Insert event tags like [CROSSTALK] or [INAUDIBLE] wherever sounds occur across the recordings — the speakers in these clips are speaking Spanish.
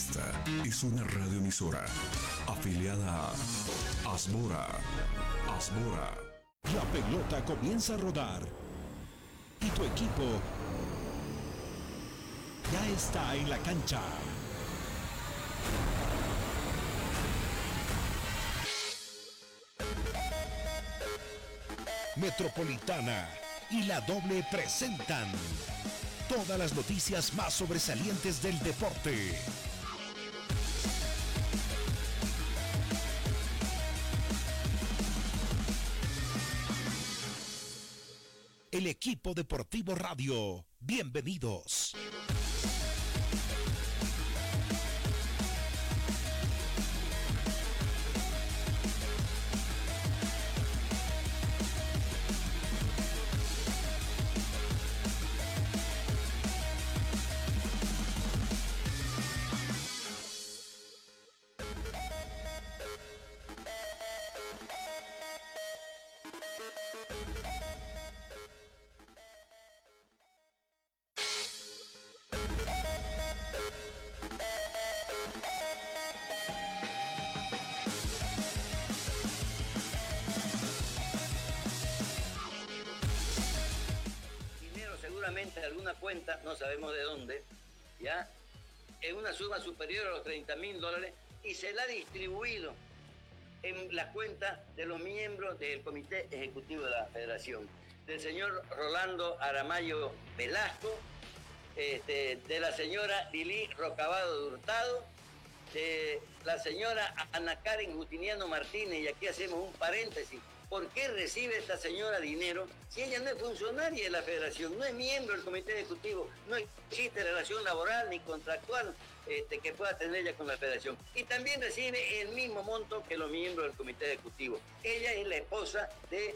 Esta es una radioemisora afiliada a Asbora. Asbora. La pelota comienza a rodar y tu equipo ya está en la cancha. Metropolitana y la doble presentan todas las noticias más sobresalientes del deporte. El equipo deportivo radio, bienvenidos. Superior a los 30 mil dólares y se la ha distribuido en la cuenta de los miembros del Comité Ejecutivo de la Federación, del señor Rolando Aramayo Velasco, este, de la señora Lili Rocabado de Hurtado, de la señora Ana Karen Gutiniano Martínez, y aquí hacemos un paréntesis, ¿por qué recibe esta señora dinero si ella no es funcionaria de la federación, no es miembro del comité ejecutivo, no existe relación laboral ni contractual este, que pueda tener ella con la federación? Y también recibe el mismo monto que los miembros del comité ejecutivo. Ella es la esposa de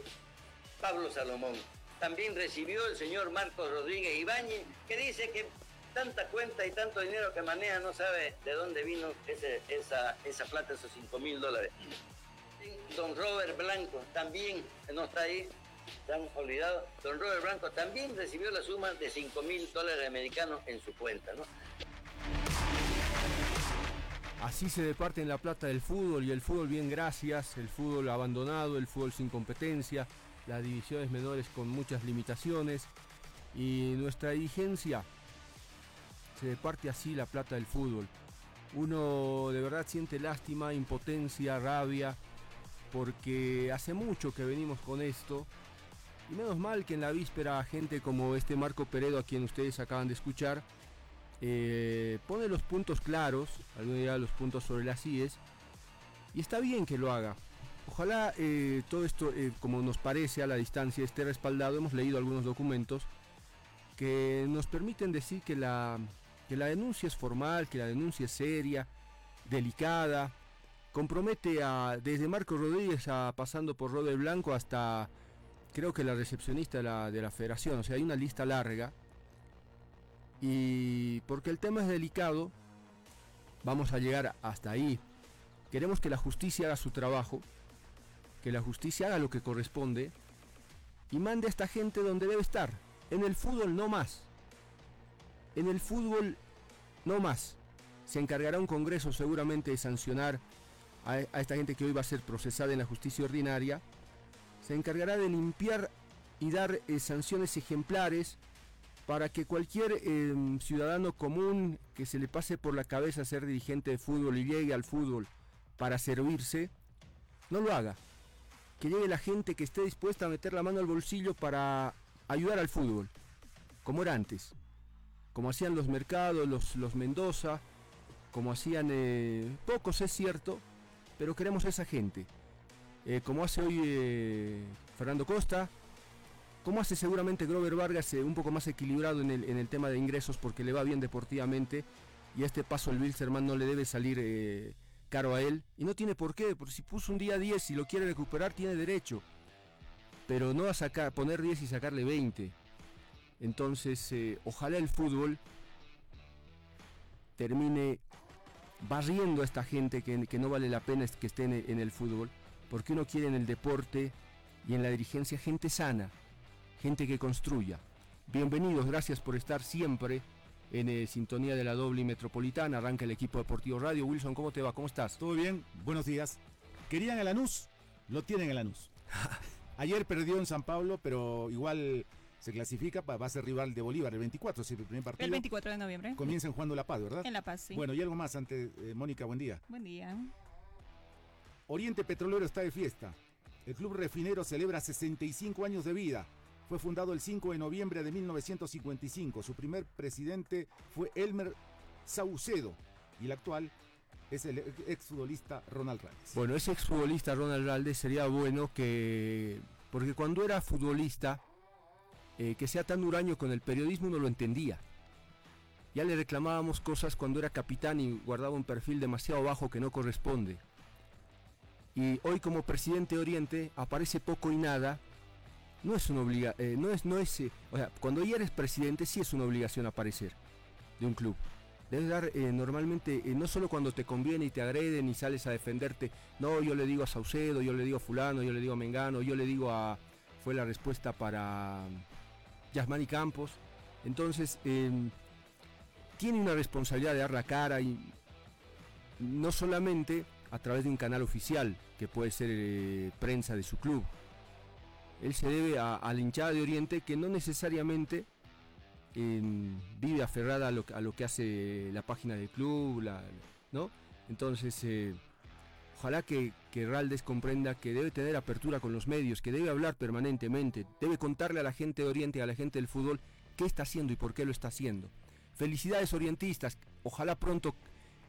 Pablo Salomón. También recibió el señor Marcos Rodríguez Ibáñez, que dice que tanta cuenta y tanto dinero que maneja no sabe de dónde vino ese- esa, esa plata, esos 5 mil dólares. Don Robert Blanco también no está ahí, se han olvidado. Don Robert Blanco también recibió la suma de 5 mil dólares americanos en su cuenta, ¿no? Así se departen la plata del fútbol y el fútbol bien gracias, el fútbol abandonado, el fútbol sin competencia, las divisiones menores con muchas limitaciones. Y nuestra dirigencia se departe así la plata del fútbol. Uno de verdad siente lástima, impotencia, rabia, porque hace mucho que venimos con esto. Y menos mal que en la víspera gente como este Marco Peredo a quien ustedes acaban de escuchar eh, pone los puntos claros, algún día los puntos sobre las IES, y está bien que lo haga. Ojalá eh, todo esto, eh, como nos parece a la distancia, esté respaldado. Hemos leído algunos documentos que nos permiten decir que la, que la denuncia es formal, que la denuncia es seria, delicada, compromete a desde Marco Rodríguez a pasando por Rode Blanco hasta creo que la recepcionista de la, de la federación, o sea, hay una lista larga. Y porque el tema es delicado, vamos a llegar hasta ahí. Queremos que la justicia haga su trabajo, que la justicia haga lo que corresponde y mande a esta gente donde debe estar. En el fútbol no más. En el fútbol no más. Se encargará un congreso seguramente de sancionar a, esta gente que hoy va a ser procesada en la justicia ordinaria. Se encargará de limpiar y dar eh, sanciones ejemplares para que cualquier eh, ciudadano común que se le pase por la cabeza ser dirigente de fútbol y llegue al fútbol para servirse, no lo haga. Que llegue la gente que esté dispuesta a meter la mano al bolsillo para ayudar al fútbol, como era antes, como hacían los mercados, los, los Mendoza, como hacían eh, pocos, es cierto, pero queremos a esa gente. Eh, como hace hoy eh, Fernando Costa, como hace seguramente Grover Vargas, eh, un poco más equilibrado en el, en el tema de ingresos porque le va bien deportivamente y a este paso el Wilstermann no le debe salir eh, caro a él. Y no tiene por qué, porque si puso un día 10 y lo quiere recuperar tiene derecho, pero no a sacar, poner 10 y sacarle 20. Entonces, eh, ojalá el fútbol termine barriendo a esta gente que, que no vale la pena que esté en el fútbol, porque uno quiere en el deporte y en la dirigencia gente sana, gente que construya. Bienvenidos, gracias por estar siempre en eh, sintonía de la doble metropolitana. Arranca el equipo deportivo radio. Wilson, ¿cómo te va? ¿Cómo estás? Todo bien, buenos días. Querían el Lanús, lo tienen el Lanús. [LAUGHS] Ayer perdió en San Pablo, pero igual se clasifica, va a ser rival de Bolívar el 24, es el primer partido. El 24 de noviembre. Comienzan jugando La Paz, ¿verdad? En La Paz, sí. Bueno, y algo más antes, eh, Mónica, buen día. Buen día. Oriente Petrolero está de fiesta. El club refinero celebra 65 años de vida. Fue fundado el 5 de noviembre de 1955. Su primer presidente fue Elmer Saucedo y el actual es el exfutbolista Ronald Raldes. Bueno, ese exfutbolista Ronald Raldes sería bueno que, porque cuando era futbolista, eh, que sea tan huraño con el periodismo no lo entendía. Ya le reclamábamos cosas cuando era capitán y guardaba un perfil demasiado bajo que no corresponde. Y hoy como presidente de Oriente aparece poco y nada. No es una obligación, eh, no es, no es, eh, o sea, cuando ya eres presidente sí es una obligación aparecer de un club. Debes dar eh, normalmente, no solo cuando te conviene y te agreden y sales a defenderte, no, yo le digo a Saucedo, yo le digo a fulano, yo le digo a Mengano, yo le digo a, fue la respuesta para Yasmani Campos. Entonces, em, tiene una responsabilidad de dar la cara y no solamente a través de un canal oficial, que puede ser prensa de su club. Él se debe a, la hinchada de Oriente que no necesariamente em, vive aferrada a lo, que hace la página del club, ¿no? Entonces, eh, ojalá que, que Raldes comprenda que debe tener apertura con los medios, que debe hablar permanentemente, debe contarle a la gente de Oriente a la gente del fútbol qué está haciendo y por qué lo está haciendo. Felicidades orientistas, ojalá pronto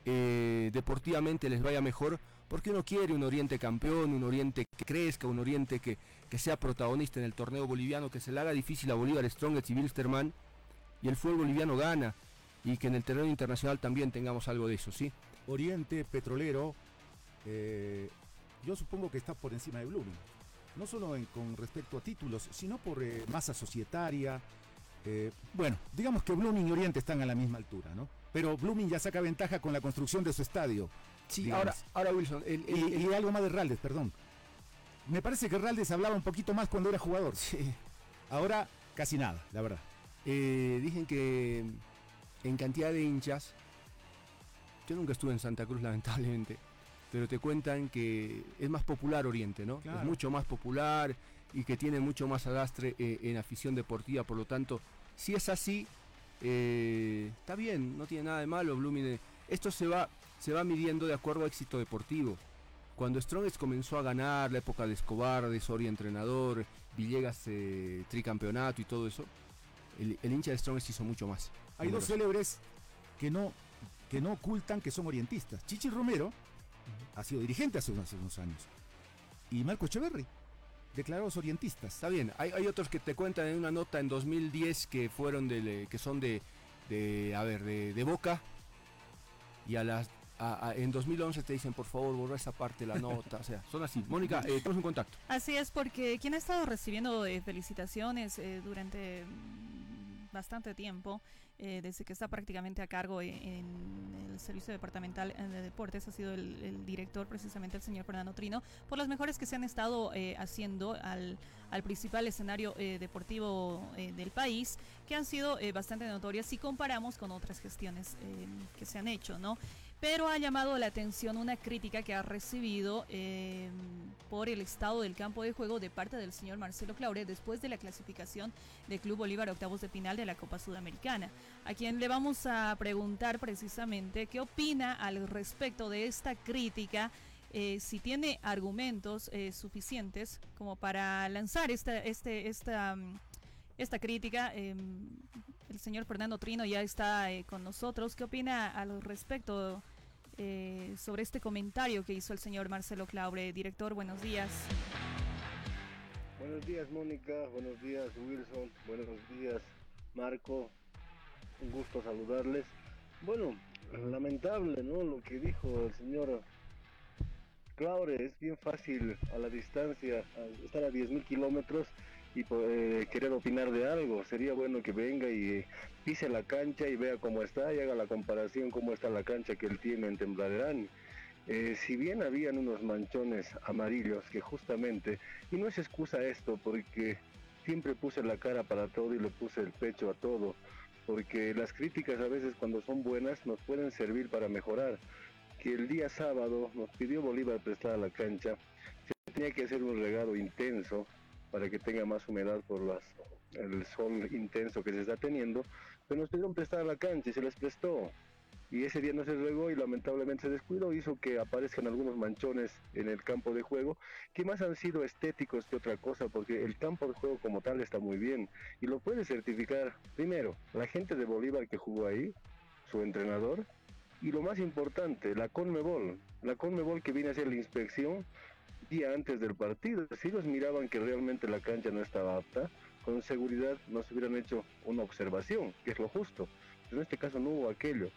eh, deportivamente les vaya mejor, porque uno quiere un Oriente campeón, un Oriente que crezca, un Oriente que, que sea protagonista en el torneo boliviano, que se le haga difícil a Bolívar Strongest y Wilstermann, y el fútbol boliviano gana, y que en el terreno internacional también tengamos algo de eso, ¿sí? Oriente Petrolero, eh, yo supongo que está por encima de Blooming, no solo con respecto a títulos, sino por eh, masa societaria, bueno, digamos que Blooming y Oriente están a la misma altura, ¿no? pero Blooming ya saca ventaja con la construcción de su estadio. Sí, ahora, ahora Wilson. y, algo más de Raldes, perdón. Me parece que Raldes hablaba un poquito más cuando era jugador. Sí. Ahora casi nada, la verdad. Eh, dicen que en cantidad de hinchas, yo nunca estuve en Santa Cruz [LAUGHS] lamentablemente, pero te cuentan que es más popular Oriente, ¿no? Es mucho más popular y que tiene mucho más agastre eh, en afición deportiva, por lo tanto, si es así, eh, está bien, no tiene nada de malo Blooming. Esto se va, se va midiendo de acuerdo a éxito deportivo. Cuando Strongest comenzó a ganar, la época de Escobar, de Soria entrenador, Villegas eh, tricampeonato y todo eso, el, hincha de Strongest hizo mucho más. Hay dos célebres que no, que no ocultan que son orientistas. Chichi Romero ha sido dirigente hace unos, unos años. Y Marco Echeverry declarados orientistas. Está bien, hay, otros que te cuentan en una nota en 2010 que fueron de, que son de, a ver, de, Boca y a las en 2011 te dicen por favor borra esa parte de la nota, o sea, son así. Mónica, eh, estamos en contacto. Así es, porque quien ha estado recibiendo eh, felicitaciones eh, durante bastante tiempo, eh, desde que está prácticamente a cargo e, en, el Servicio Departamental de Deportes, ha sido el, director precisamente el señor Fernando Trino, por las mejores que se han estado eh, haciendo al, al, principal escenario eh, deportivo del país, que han sido bastante notorias si comparamos con otras gestiones que se han hecho, ¿no? pero ha llamado la atención una crítica que ha recibido eh, por el estado del campo de juego de parte del señor Marcelo Claure después de la clasificación del Club Bolívar octavos de final de la Copa Sudamericana, a quien le vamos a preguntar precisamente qué opina al respecto de esta crítica. Eh, si tiene argumentos eh, suficientes como para lanzar esta, este, esta, esta crítica. Em, el señor Fernando Trino ya está eh, con nosotros. ¿Qué opina al respecto sobre este comentario que hizo el señor Marcelo Claure? Director, buenos días. Buenos días, Mónica. Buenos días, Wilson. Buenos días, Marco. Un gusto saludarles. Bueno, lamentable, ¿no? Lo que dijo el señor Claure. Es bien fácil a la distancia, estar a 10.000 kilómetros y eh, querer opinar de algo. Sería bueno que venga y pise la cancha y vea cómo está y haga la comparación cómo está la cancha que él tiene en Tembladerán. Eh, si bien habían unos manchones amarillos que justamente, y no es excusa esto porque siempre puse la cara para todo y le puse el pecho a todo, porque las críticas a veces cuando son buenas nos pueden servir para mejorar. Que el día sábado nos pidió Bolívar prestar la cancha, se tenía que hacer un regado intenso para que tenga más humedad por el sol intenso que se está teniendo, pero nos pidieron prestar la cancha y se les prestó y ese día no se regó y lamentablemente se descuidó, hizo que aparezcan algunos manchones en el campo de juego, que más han sido estéticos que otra cosa, porque el campo de juego como tal está muy bien y lo puede certificar primero la gente de Bolívar que jugó ahí, su entrenador, y lo más importante, la Conmebol, la Conmebol que viene a hacer la inspección día antes del partido, si ellos miraban que realmente la cancha no estaba apta, con seguridad no se hubieran hecho una observación, que es lo justo. Pero en este caso no hubo aquello.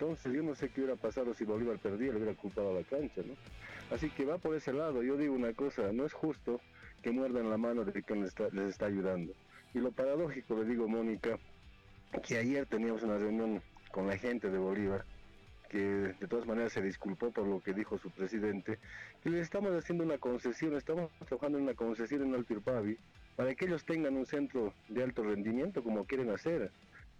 Entonces yo no sé qué hubiera pasado si Bolívar perdía, le hubiera culpado a la cancha, ¿no? Así que va por ese lado. Yo digo una cosa, no es justo que muerdan la mano de quien les está, ayudando. Y lo paradójico, le digo, Mónica, que ayer teníamos una reunión con la gente de Bolívar, que de todas maneras se disculpó por lo que dijo su presidente, que le estamos haciendo una concesión, estamos trabajando en una concesión en Alto Irpavi, para que ellos tengan un centro de alto rendimiento como quieren hacer.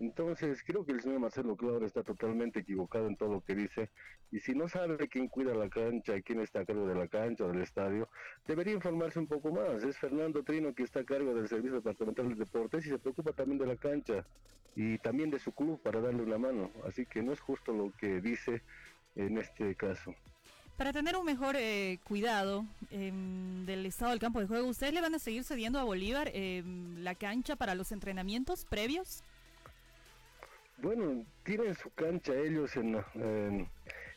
Entonces, creo que el señor Marcelo Claudio está totalmente equivocado en todo lo que dice. Y si no sabe quién cuida la cancha y quién está a cargo de la cancha o del estadio, debería informarse un poco más. Es Fernando Trino que está a cargo del Servicio Departamental de Deportes y se preocupa también de la cancha y también de su club para darle una mano. Así que no es justo lo que dice en este caso. Para tener un mejor eh, cuidado em, del estado del campo de juego, ¿ustedes le van a seguir cediendo a Bolívar em, la cancha para los entrenamientos previos? Bueno, tienen su cancha ellos en, en,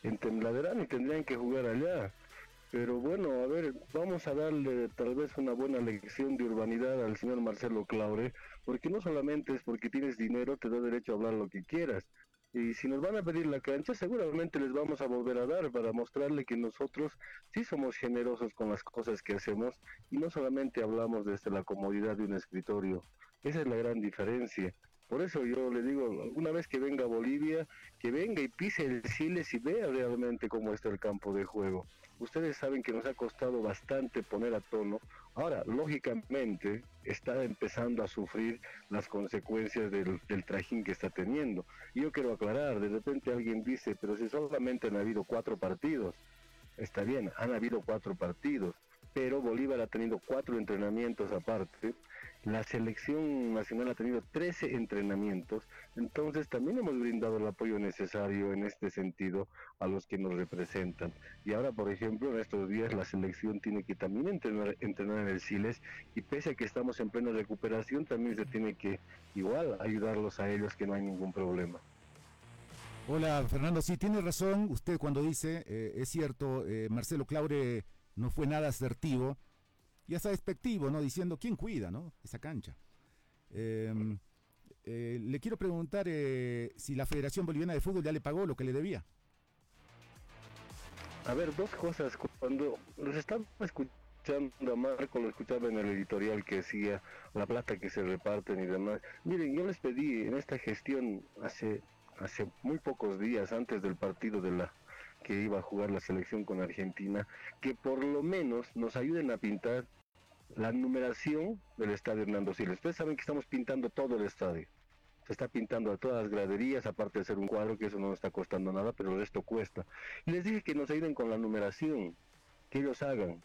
y tendrían que jugar allá. Pero bueno, a ver, vamos a darle tal vez una buena lección de urbanidad al señor Marcelo Claure, porque no solamente es porque tienes dinero, te da derecho a hablar lo que quieras. Y si nos van a pedir la cancha, seguramente les vamos a volver a dar para mostrarle que nosotros sí somos generosos con las cosas que hacemos y no solamente hablamos desde la comodidad de un escritorio. Esa es la gran diferencia. Por eso yo le digo, una vez que venga a Bolivia, que venga y pise el Siles y vea realmente cómo está el campo de juego. Ustedes saben que nos ha costado bastante poner a tono. Ahora, lógicamente, está empezando a sufrir las consecuencias del, del trajín que está teniendo. Y yo quiero aclarar, de repente alguien dice, pero si solamente han habido cuatro partidos, está bien, han habido cuatro partidos, pero Bolívar ha tenido cuatro entrenamientos aparte la selección nacional ha tenido 13 entrenamientos, entonces también hemos brindado el apoyo necesario en este sentido a los que nos representan. Y ahora, por ejemplo, en estos días la selección tiene que también entrenar, entrenar en el Siles y pese a que estamos en plena recuperación, también se tiene que igual ayudarlos a ellos que no hay ningún problema. Hola Fernando, sí, tiene razón usted cuando dice, eh, es cierto, eh, Marcelo Claure no fue nada asertivo y hasta despectivo, ¿no? Diciendo quién cuida, ¿no? Esa cancha. Eh, eh, le quiero preguntar eh, si la Federación Boliviana de Fútbol ya le pagó lo que le debía. A ver, dos cosas. Cuando los estaba escuchando a Marco, lo escuchaba en el editorial que decía la plata que se reparten y demás. Miren, yo les pedí en esta gestión hace, hace muy pocos días, antes del partido de la que iba a jugar la selección con Argentina, que por lo menos nos ayuden a pintar la numeración del estadio Hernando Siles. Ustedes saben que estamos pintando todo el estadio. Se está pintando a todas las graderías, aparte de ser un cuadro, que eso no nos está costando nada, pero esto cuesta. Y les dije que nos ayuden con la numeración, que ellos hagan.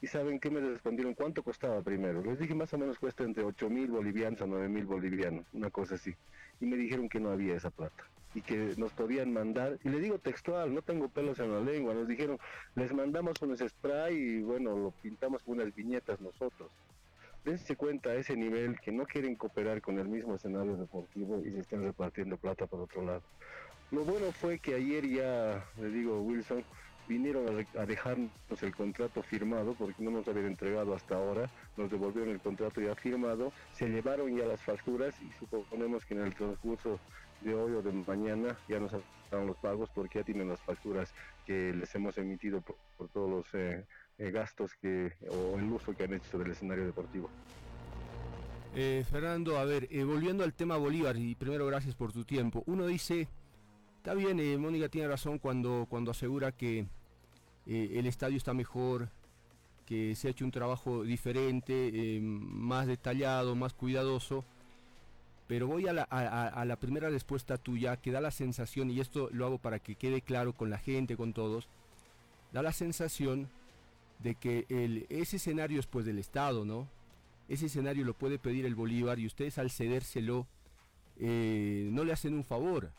¿Y saben qué me respondieron? ¿Cuánto costaba primero? Les dije más o menos cuesta entre 8 mil bolivianos a 9 mil bolivianos, una cosa así. Y me dijeron que no había esa plata y que nos podían mandar, y le digo textual, no tengo pelos en la lengua, nos dijeron, les mandamos un spray y bueno, lo pintamos con unas viñetas nosotros. Dense cuenta a ese nivel que no quieren cooperar con el mismo escenario deportivo y se están repartiendo plata por otro lado. Lo bueno fue que ayer ya, le digo Wilson, vinieron a, dejarnos el contrato firmado porque no nos habían entregado hasta ahora, nos devolvieron el contrato ya firmado, se llevaron ya las facturas y suponemos que en el transcurso de hoy o de mañana ya nos dan los pagos porque ya tienen las facturas que les hemos emitido por, todos los eh, eh, gastos que o el uso que han hecho del escenario deportivo. Eh, Fernando, a ver, volviendo al tema Bolívar, y primero gracias por tu tiempo. Uno dice, está bien, Mónica tiene razón cuando, cuando asegura que el estadio está mejor, que se ha hecho un trabajo diferente, más detallado, más cuidadoso Pero voy a la, primera respuesta tuya que da la sensación, y esto lo hago para que quede claro con la gente, con todos, da la sensación de que ese escenario es pues del Estado, ¿no? Ese escenario lo puede pedir el Bolívar y ustedes al cedérselo eh, no le hacen un favor.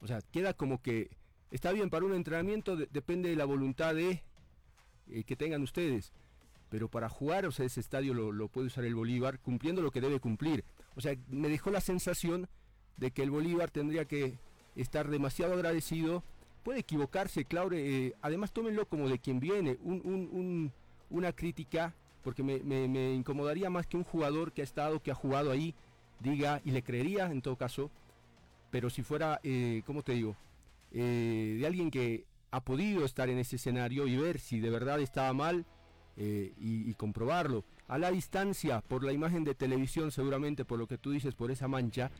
O sea, queda como que está bien para un entrenamiento, depende de la voluntad de eh, que tengan ustedes. Pero para jugar, ese estadio lo, puede usar el Bolívar cumpliendo lo que debe cumplir. O sea, me dejó la sensación de que el Bolívar tendría que estar demasiado agradecido puede equivocarse, Claure. Eh, además, tómenlo como de quien viene. una crítica, porque me, incomodaría más que un jugador que ha estado, que ha jugado ahí, diga, y le creería en todo caso, pero si fuera, eh, ¿cómo te digo? Eh, de alguien que ha podido estar en ese escenario y ver si de verdad estaba mal y, y, comprobarlo. A la distancia, por la imagen de televisión, seguramente por lo que tú dices, por esa mancha,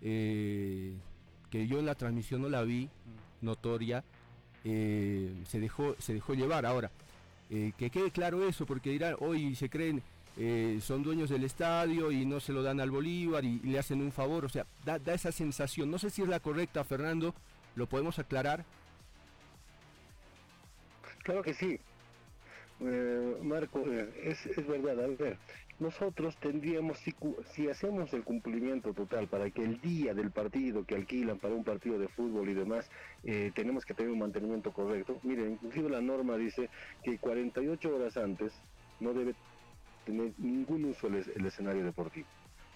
que yo en la transmisión no la vi, mm notoria, eh, se, dejó, se dejó llevar. Ahora, eh, que quede claro eso, porque dirán, hoy se creen, eh, son dueños del estadio y no se lo dan al Bolívar y, le hacen un favor, o sea, da, da, esa sensación. No sé si es la correcta, Fernando, ¿lo podemos aclarar? Claro que sí. Marco, es, es verdad, a ver, nosotros tendríamos, si, hacemos el cumplimiento total para que el día del partido que alquilan para un partido de fútbol y demás, eh, tenemos que tener un mantenimiento correcto. Miren, inclusive la norma dice que 48 horas antes no debe tener ningún uso el, escenario deportivo.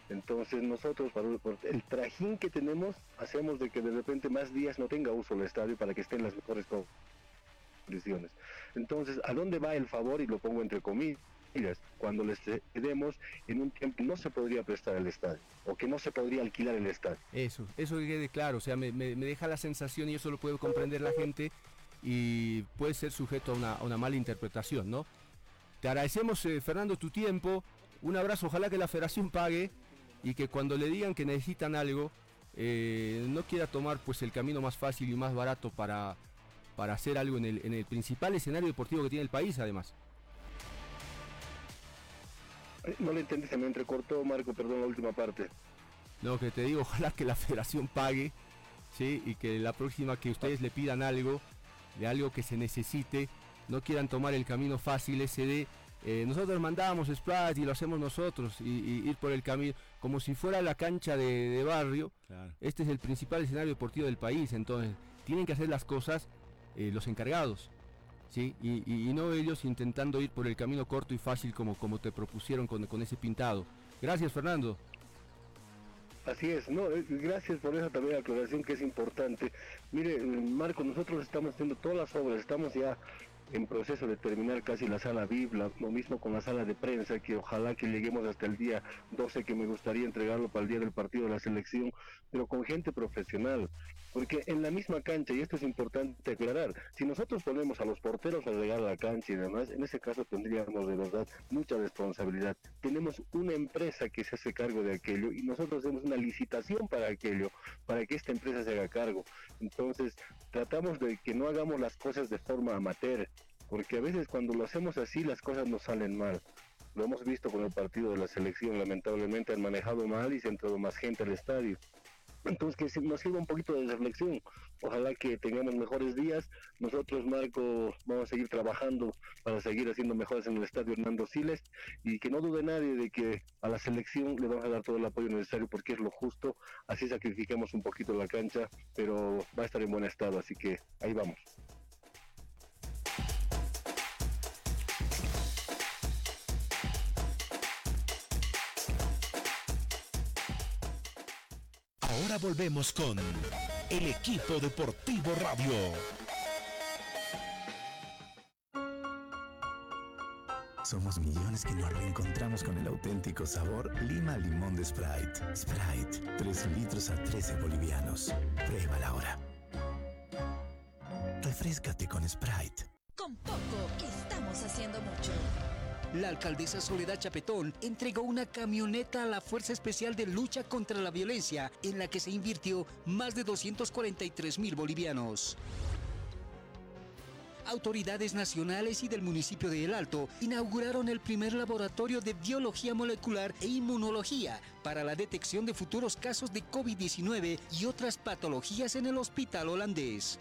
Entonces nosotros, para el trajín que tenemos, hacemos de que de repente más días no tenga uso el estadio para que esté en las mejores condiciones. Entonces, ¿a dónde va el favor? Y lo pongo entre comillas cuando les cedemos en un tiempo no se podría prestar el estadio o que no se podría alquilar el estadio. Eso, eso quede claro, o sea, me, deja la sensación y eso lo puede comprender la gente y puede ser sujeto a una, mala interpretación, ¿no? Te agradecemos, eh, Fernando, tu tiempo, un abrazo, ojalá que la federación pague y que cuando le digan que necesitan algo, eh, no quiera tomar pues el camino más fácil y más barato para, para hacer algo en el, en el principal escenario deportivo que tiene el país, además. No le entendí, se me entrecortó, Marco, perdón, la última parte. No, que te digo, [LAUGHS] ojalá que la federación pague, ¿sí? Y que la próxima que ustedes le pidan algo, de algo que se necesite, no quieran tomar el camino fácil ese de... Eh, nosotros mandamos splash y lo hacemos nosotros y, ir por el camino como si fuera la cancha de, barrio. Este es el principal escenario deportivo del país, entonces tienen que hacer las cosas eh, los encargados. ¿sí? Y, no ellos intentando ir por el camino corto y fácil como, como te propusieron con, con ese pintado. Gracias, Fernando. Así es, no, eh, gracias por esa también aclaración que es importante. Mire, Marco, nosotros estamos haciendo todas las obras, estamos ya en proceso de terminar casi la sala VIP, lo mismo con la sala de prensa, que ojalá que lleguemos hasta el día 12, que me gustaría entregarlo para el día del partido de la selección, pero con gente profesional, porque en la misma cancha, y esto es importante aclarar, si nosotros ponemos a los porteros a llegar a la cancha y demás, en ese caso tendríamos de verdad mucha responsabilidad. Tenemos una empresa que se hace cargo de aquello y nosotros hacemos una licitación para aquello, para que esta empresa se haga cargo. Entonces, tratamos de que no hagamos las cosas de forma amateur, porque a veces cuando lo hacemos así las cosas nos salen mal. Lo hemos visto con el partido de la selección, lamentablemente han manejado mal y se ha entrado más gente al estadio. Entonces, que nos sirva un poquito de reflexión. Ojalá que tengamos mejores días. Nosotros, Marco, vamos a seguir trabajando para seguir haciendo mejores en el estadio Hernando Siles y que no dude nadie de que a la selección le vamos a dar todo el apoyo necesario porque es lo justo. Así sacrificamos un poquito la cancha, pero va a estar en buen estado. Así que ahí vamos. Ahora volvemos con el equipo deportivo radio. Somos millones que nos reencontramos con el auténtico sabor Lima Limón de Sprite. Sprite, 3 litros a 13 bolivianos. Pruébala ahora. Refrescate con Sprite. La alcaldesa Soledad Chapetón entregó una camioneta a la Fuerza Especial de Lucha contra la Violencia, en la que se invirtió más de 243 mil bolivianos. autoridades nacionales y del municipio de El Alto inauguraron el primer laboratorio de biología molecular e inmunología para la detección de futuros casos de COVID-19 y otras patologías en el hospital holandés.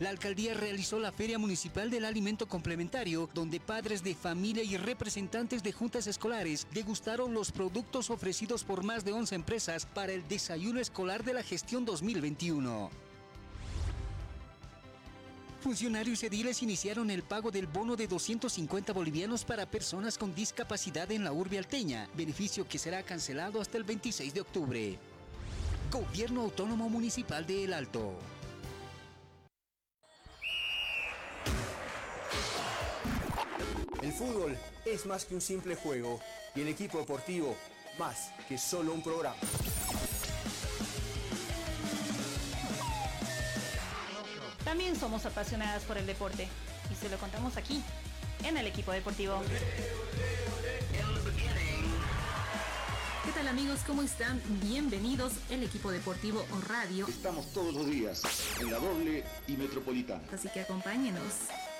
La alcaldía realizó la Feria Municipal del Alimento Complementario, donde padres de familia y representantes de juntas escolares degustaron los productos ofrecidos por más de 11 empresas para el desayuno escolar de la gestión 2021. Funcionarios ediles iniciaron el pago del bono de 250 bolivianos para personas con discapacidad en la urbe alteña, beneficio que será cancelado hasta el 26 de octubre. Gobierno Autónomo Municipal de El Alto. El fútbol es más que un simple juego y el equipo deportivo más que solo un programa. También somos apasionadas por el deporte y se lo contamos aquí, en el equipo deportivo. ¿Qué tal amigos? ¿Cómo están? Bienvenidos el equipo deportivo o radio. Estamos todos los días en la doble y metropolitana. Así que acompáñenos.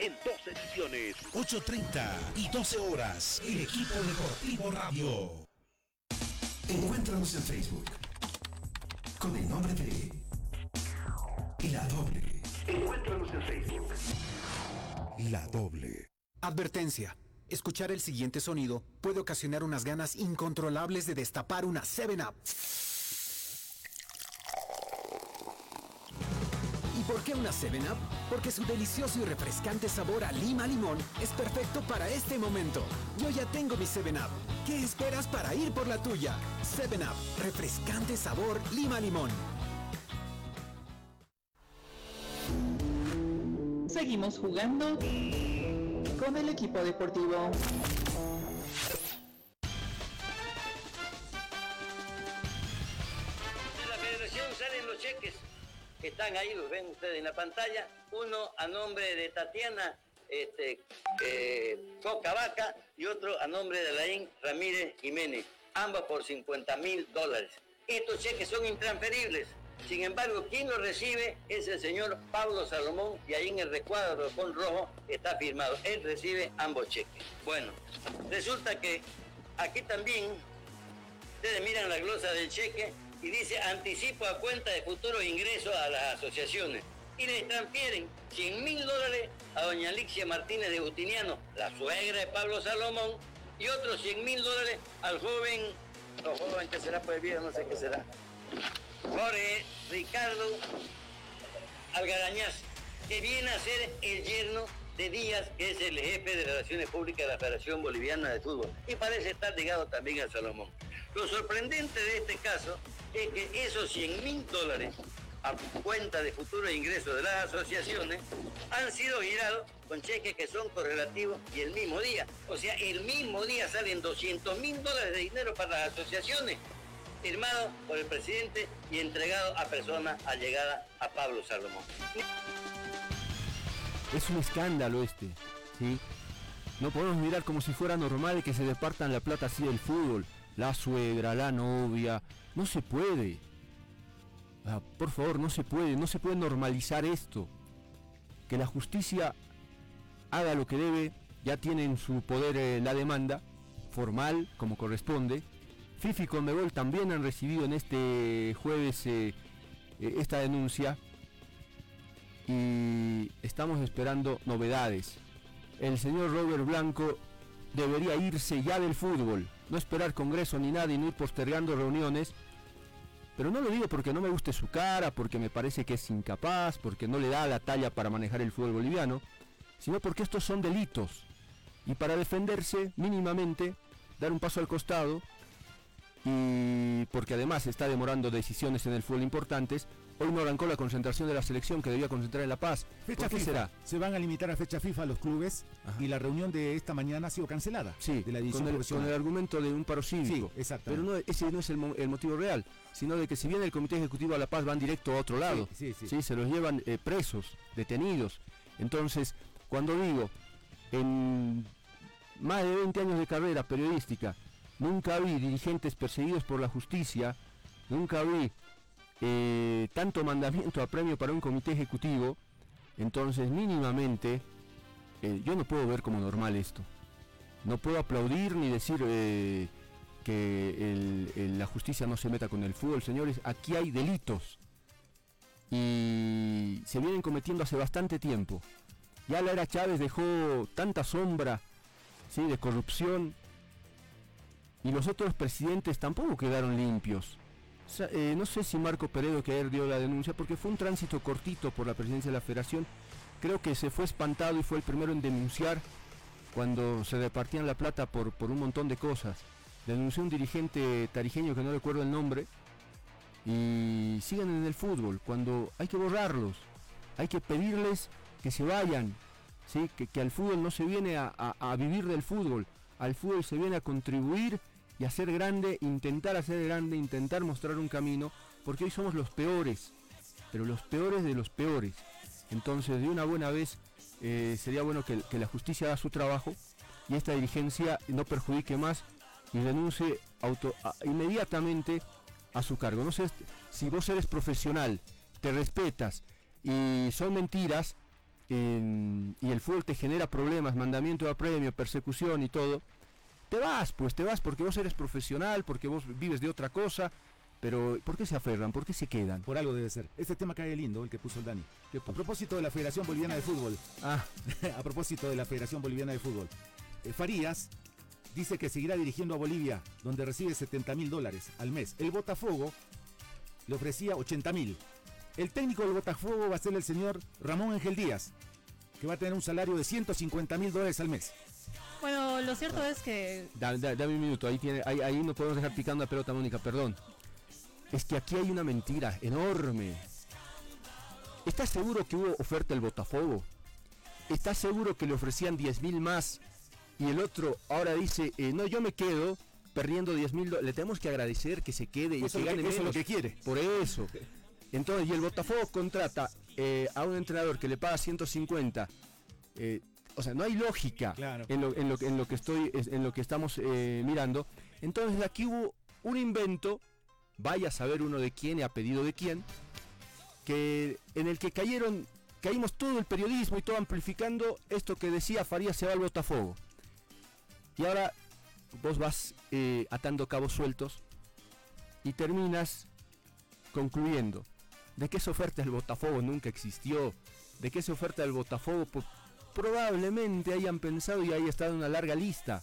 En dos ediciones, 8.30 y 12 horas, el equipo deportivo radio. Encuéntranos en Facebook con el nombre de La Doble. Encuéntranos en Facebook. La Doble. Advertencia. Escuchar el siguiente sonido puede ocasionar unas ganas incontrolables de destapar una 7-Up. ¿Y por qué una 7-Up? Porque su delicioso y refrescante sabor a lima limón es perfecto para este momento. Yo ya tengo mi 7-Up. ¿Qué esperas para ir por la tuya? 7-Up, refrescante sabor lima limón. Seguimos jugando con el equipo deportivo. De la federación salen los cheques que están ahí, los ven ustedes en la pantalla. Uno a nombre de Tatiana este, eh, Coca Vaca y otro a nombre de Alain Ramírez Jiménez, ambas por 50 mil dólares. Estos cheques son intransferibles. Sin embargo, quien los recibe es el señor Pablo Salomón y ahí en el recuadro con rojo está firmado. Él recibe ambos cheques. Bueno, resulta que aquí también ustedes miran la glosa del cheque y dice anticipo a cuenta de futuros ingresos a las asociaciones. Y le transfieren 100 mil dólares a doña Alixia Martínez de Justiniano, la suegra de Pablo Salomón, y otros 100 mil dólares al joven, no joven que será el viejo, no sé qué será, Jorge Ricardo Algarañaz, que viene a ser el yerno de Díaz, que es el jefe de Relaciones Públicas de la Federación Boliviana de Fútbol, y parece estar ligado también a Salomón. Lo sorprendente de este caso es que esos 100 mil dólares a cuenta de futuros ingresos de las asociaciones han sido girados con cheques que son correlativos y el mismo día. O sea, el mismo día salen 200 mil dólares de dinero para las asociaciones, firmado por el presidente y entregado a personas allegadas a Pablo Salomón. Es un escándalo este, ¿sí? No podemos mirar como si fuera normal que se departan la plata así del fútbol. La suegra, la novia. No se puede. Por favor, no se puede. No se puede normalizar esto. Que la justicia haga lo que debe. Ya tiene en su poder eh, la demanda formal, como corresponde. FIFA y Conmebol también han recibido en este jueves eh, eh, esta denuncia y estamos esperando novedades. El señor Robert Blanco debería irse ya del fútbol, no esperar congreso ni nada y no ir postergando reuniones. Pero no lo digo porque no me guste su cara, porque me parece que es incapaz, porque no le da la talla para manejar el fútbol boliviano, sino porque estos son delitos. Y para defenderse mínimamente, dar un paso al costado, y porque además está demorando decisiones en el fútbol importantes, hoy no arrancó la concentración de la selección que debía concentrar en La Paz. Fecha ¿Por qué FIFA. será? Se van a limitar a fecha FIFA los clubes y la reunión de esta mañana ha sido cancelada. Sí, de la con el, con el argumento de un paro cívico. Sí, exactamente. Pero no, ese no es el, el motivo real, sino de que si bien el Comité Ejecutivo de La Paz van directo a otro lado, Sí, sí, sí. se los llevan eh, presos, detenidos. Entonces, cuando digo, en más de 20 años de carrera periodística, nunca vi dirigentes perseguidos por la justicia, nunca vi eh, tanto mandamiento a premio para un comité ejecutivo, entonces mínimamente eh, yo no puedo ver como normal esto. No puedo aplaudir ni decir eh, que la justicia no se meta con el fútbol, señores. Aquí hay delitos y se vienen cometiendo hace bastante tiempo. Ya la era Chávez dejó tanta sombra ¿sí? de corrupción y los otros presidentes tampoco quedaron limpios. Eh, no sé si Marco Peredo que ayer dio la denuncia porque fue un tránsito cortito por la presidencia de la federación. Creo que se fue espantado y fue el primero en denunciar cuando se repartían la plata por, por un montón de cosas. Denunció un dirigente tarijeño que no recuerdo el nombre y siguen en el fútbol cuando hay que borrarlos, hay que pedirles que se vayan, ¿sí? que, que al fútbol no se viene a vivir del fútbol, al fútbol se viene a contribuir y a ser grande, intentar hacer grande, intentar mostrar un camino, porque hoy somos los peores, pero los peores de los peores. Entonces, de una buena vez, eh, sería bueno que, la justicia haga su trabajo y esta dirigencia no perjudique más y renuncie auto- inmediatamente a su cargo. No sé si vos eres profesional, te respetas y son mentiras y el fútbol te genera problemas, mandamiento a premio, persecución y todo, te vas, pues te vas porque vos eres profesional, porque vos vives de otra cosa, pero ¿por qué se aferran? ¿Por qué se quedan? Por algo debe ser. Este tema cae lindo, el que puso el Dani. A propósito de la Federación Boliviana de Fútbol. Ah. [LAUGHS] a propósito de la Federación Boliviana de Fútbol. eh, Farías dice que seguirá dirigiendo a Bolivia, donde recibe 70 mil dólares al mes. El Botafogo le ofrecía 80 mil. El técnico del Botafogo va a ser el señor Ramón Ángel Díaz, que va a tener un salario de 150 mil dólares al mes. Bueno, lo cierto es que Da- da- dame un minuto, ahí, tiene, ahí, ahí no podemos dejar picando la pelota, Mónica, perdón. Es que aquí hay una mentira enorme. ¿Estás seguro que hubo oferta del Botafogo? ¿Estás seguro que le ofrecían 10 mil más? Y el otro ahora dice, eh, no, yo me quedo perdiendo 10 mil Le tenemos que agradecer que se quede y Eso que es lo gane que- eso es lo menos. que quiere. Por eso. Entonces, y el Botafogo contrata eh, a un entrenador que le paga 150. eh, o sea, no hay lógica en, lo, en, lo, en lo que estoy, es- en lo que estamos eh, mirando. Entonces aquí hubo un invento, vaya a saber uno de quién y a pedido de quién, que en el que cayeron, caímos todo el periodismo y todo amplificando esto que decía Farías se va al Botafogo. Y ahora vos vas eh, atando cabos sueltos y terminas concluyendo de que esa oferta del Botafogo nunca existió, de que esa oferta del Botafogo probablemente hayan pensado y haya estado en una larga lista.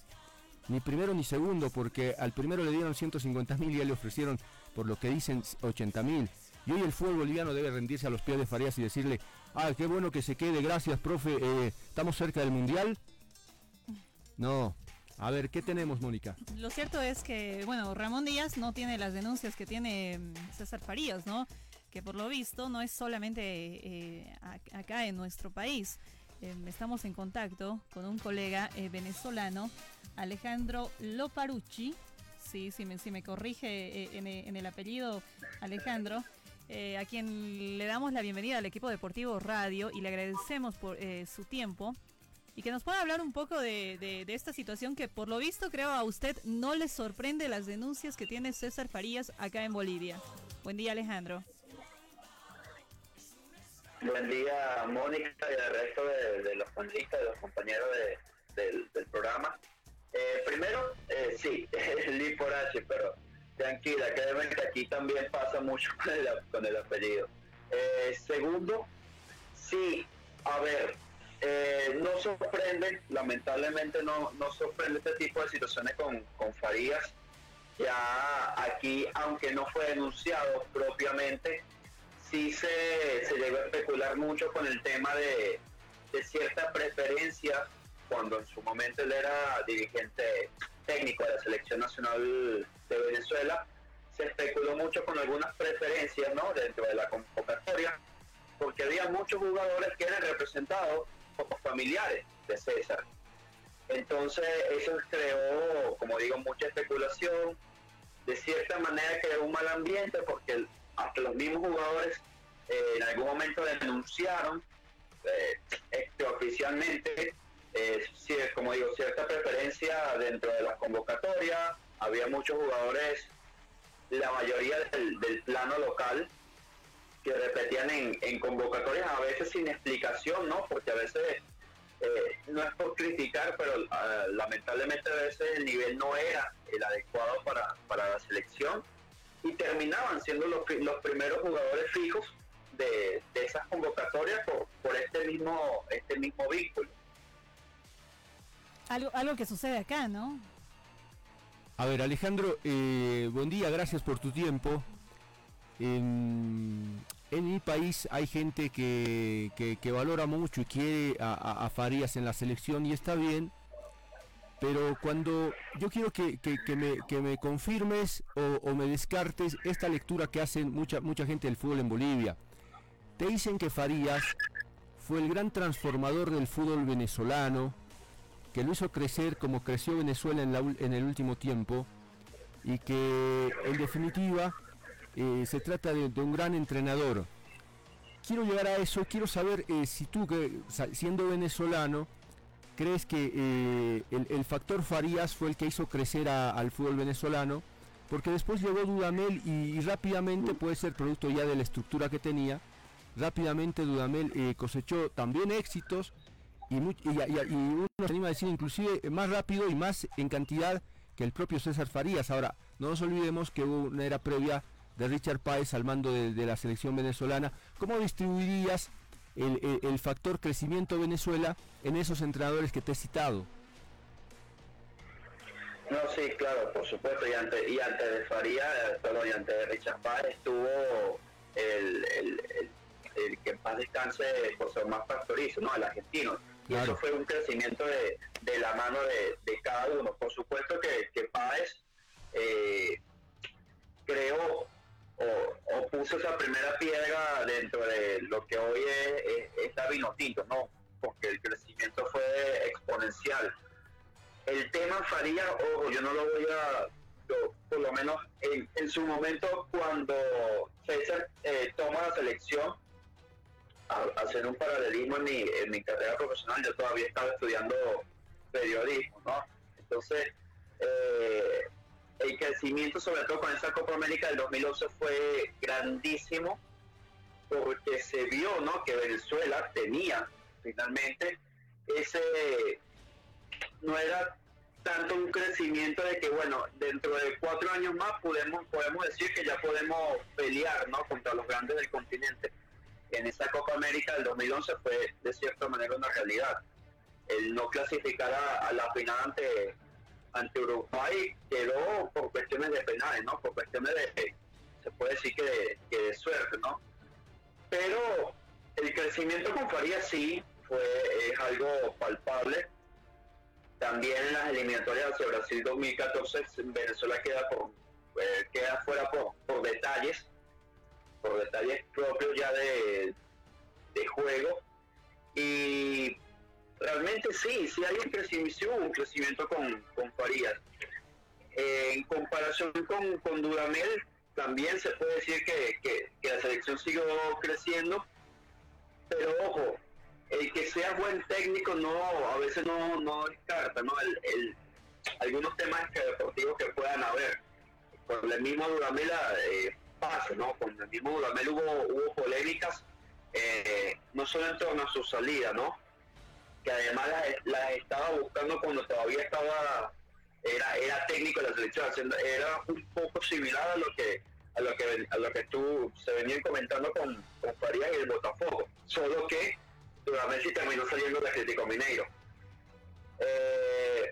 Ni primero ni segundo, porque al primero le dieron 150 mil y ya le ofrecieron, por lo que dicen, 80 mil. Y hoy el fútbol boliviano debe rendirse a los pies de Farías y decirle, ah, qué bueno que se quede, gracias, profe, eh, estamos cerca del Mundial. No. A ver, ¿qué tenemos, Mónica? lo cierto es que, bueno, Ramón Díaz no tiene las denuncias que tiene mm, César Farías, ¿no? Que por lo visto no es solamente eh, ac- acá en nuestro país. Eh, estamos en contacto con un colega eh, venezolano, Alejandro Loparucci. Sí, si me, si me corrige eh, en, e- en el apellido Alejandro, eh, a quien le damos la bienvenida al equipo deportivo Radio y le agradecemos por eh, su tiempo y que nos pueda hablar un poco de, de- de esta situación que por lo visto creo a usted no le sorprende las denuncias que tiene César Farías acá en Bolivia. Buen día Alejandro. Buen día, Mónica y al resto de, los panelistas, de los compañeros de- del, programa. Eh, primero, eh, sí, [LAUGHS] Lee por H, pero tranquila, créeme que aquí también pasa mucho [LAUGHS] con el, con el apellido. Eh, segundo, sí, a ver, eh, no sorprende, lamentablemente no, no sorprende este tipo de situaciones con, con Farías. Ya aquí, aunque no fue denunciado propiamente, sí se, se llegó a especular mucho con el tema de, de cierta preferencia cuando en su momento él era dirigente técnico de la selección nacional de Venezuela, se especuló mucho con algunas preferencias ¿no? dentro de la convocatoria, porque había muchos jugadores que eran representados como familiares de César. Entonces eso creó, como digo, mucha especulación, de cierta manera creó un mal ambiente porque hasta los mismos jugadores eh, en algún momento denunciaron eh, extraoficialmente, eh, sí, como digo, cierta preferencia dentro de las convocatorias. Había muchos jugadores, la mayoría del, plano local, que repetían en, en convocatorias, a veces sin explicación, ¿no? Porque a veces eh, no es por criticar, pero ah, lamentablemente a veces el nivel no era el adecuado para, para la selección y terminaban siendo los, los primeros jugadores fijos de, de esas convocatorias por, por este mismo este mismo vínculo. Algo, algo que sucede acá, ¿no? A ver, Alejandro, eh, buen día, gracias por tu tiempo. En, en mi país hay gente que, que, que valora mucho y quiere a, a, a Farías en la selección y está bien, pero cuando yo quiero que, que, me, que me confirmes o, me descartes esta lectura que hacen mucha, mucha gente del fútbol en Bolivia. Te dicen que Farías fue el gran transformador del fútbol venezolano, que lo hizo crecer como creció Venezuela en, la, en el último tiempo y que en definitiva eh, se trata de, de, un gran entrenador. Quiero llegar a eso, quiero saber eh, si tú, que, siendo venezolano, crees que eh, el, factor Farías fue el que hizo crecer al fútbol venezolano, porque después llegó Dudamel y, rápidamente puede ser producto ya de la estructura que tenía, rápidamente Dudamel eh, cosechó también éxitos y, y, uno se anima a decir inclusive más rápido y más en cantidad que el propio César Farías. Ahora, no nos olvidemos que hubo una era previa de Richard Páez al mando de la selección venezolana. ¿Cómo distribuirías el, factor crecimiento Venezuela en esos entrenadores que te he citado? No, sí, claro, por supuesto. Y antes, y antes de Faría, perdón, y antes de Richard Páez estuvo el, el, el, que en paz descanse José Omar Pastorizo, ¿no? El argentino. Y claro. eso fue un crecimiento de, de la mano de, de, cada uno. Por supuesto que, que Páez eh, puso esa primera piedra dentro de lo que hoy es, es, es Davino Tinto, ¿no? Porque el crecimiento fue exponencial. El tema Faría, ojo, yo no lo voy a, por lo menos en, en, su momento cuando César eh, toma la selección, a, hacer un paralelismo en mi, en mi carrera profesional, yo todavía estaba estudiando periodismo, ¿no? Entonces, eh, el crecimiento, sobre todo con esa Copa América del 2011, fue grandísimo porque se vio ¿no? que Venezuela tenía finalmente ese, no era tanto un crecimiento de que, bueno, dentro de cuatro años más podemos, podemos decir que ya podemos pelear ¿no? contra los grandes del continente. En esa Copa América del 2011 fue de cierta manera una realidad. El no clasificar a, a la final ante ante Uruguay quedó por cuestiones de penales, ¿no? Por cuestiones de, se puede decir que de, suerte, ¿no? Pero el crecimiento con Farías sí fue es algo palpable. También en las eliminatorias hacia Brasil 2014 Venezuela queda por eh, queda fuera por, por detalles, por detalles propios ya de, de juego. Y realmente sí, sí hay un crecimiento, un crecimiento con, con Farías. Eh, en comparación con, con, Dudamel, también se puede decir que, que, la selección siguió creciendo, pero ojo, el que sea buen técnico no a veces no, no descarta ¿no? El, algunos temas que deportivos que puedan haber. Con el mismo Dudamel eh, pasa, ¿no? Con el mismo Dudamel hubo, hubo polémicas, eh, no solo en torno a su salida, ¿no? Que además las la estaba buscando cuando todavía estaba era era técnico de la selección era un poco similar a lo que a lo que a lo que tú se venían comentando con, con Farías y el Botafogo. Solo que Dudamel terminó saliendo de Atlético Mineiro. Eh,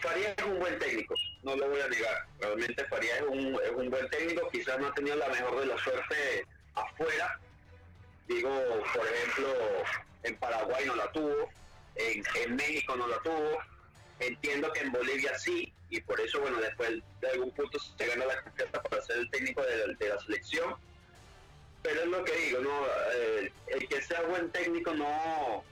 Farías es un buen técnico no lo voy a negar. Realmente Farías es un, es un buen técnico quizás no ha tenido la mejor de la suerte afuera. Digo por ejemplo en Paraguay no la tuvo en, México no la tuvo, entiendo que en Bolivia sí, y por eso, bueno, después de algún punto se gana la confianza para ser el técnico de, la selección, pero es lo que digo, ¿no? Eh, el que sea buen técnico no,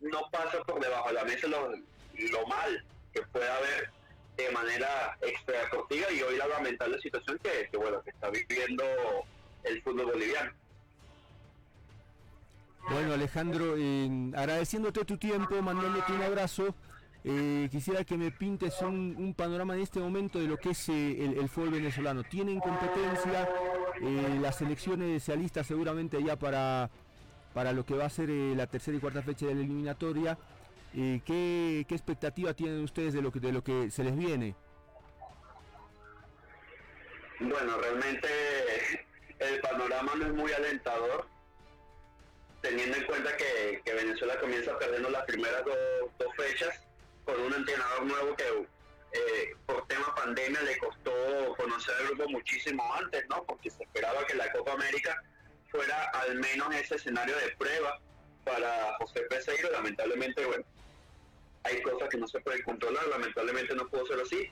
no pasa por debajo de la mesa lo, lo mal que puede haber de manera extradeportiva y hoy la lamentable situación que, que, bueno, que está viviendo el fútbol boliviano. Bueno, Alejandro, agradeciéndote tu tiempo, mandándote un abrazo. Eh, quisiera que me pintes un, un, panorama en este momento de lo que es eh, el, el, fútbol venezolano. ¿Tienen competencia? Eh, las selecciones se alistan seguramente ya para, para lo que va a ser eh, la tercera y cuarta fecha de la eliminatoria. ¿qué, ¿Qué expectativa tienen ustedes de lo que, de lo que se les viene? Bueno, realmente el panorama no es muy alentador, teniendo en cuenta que, Venezuela comienza perdiendo las primeras dos fechas con un entrenador nuevo que eh, por tema pandemia le costó conocer al grupo muchísimo antes, ¿no? Porque se esperaba que la Copa América fuera al menos ese escenario de prueba para José Peseiro. Lamentablemente, bueno, hay cosas que no se pueden controlar, lamentablemente no pudo ser así.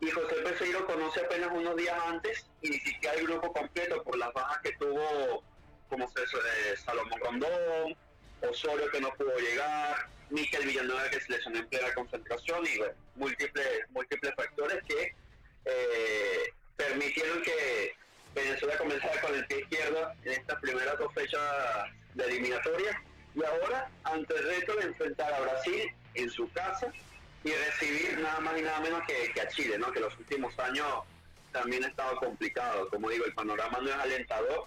Y José Peseiro conoce apenas unos días antes y ni siquiera el grupo completo por las bajas que tuvo, como eh, Salomón Rondón, Osorio que no pudo llegar, Miquel Villanueva que se lesionó en plena concentración y bueno, múltiples, múltiples factores que eh, permitieron que Venezuela comenzara con el pie izquierdo en estas primeras dos fechas de eliminatoria y ahora ante el reto de enfrentar a Brasil en su casa y recibir nada más y nada menos que, a Chile, ¿no? que los últimos años también ha estado complicado, como digo, el panorama no es alentador,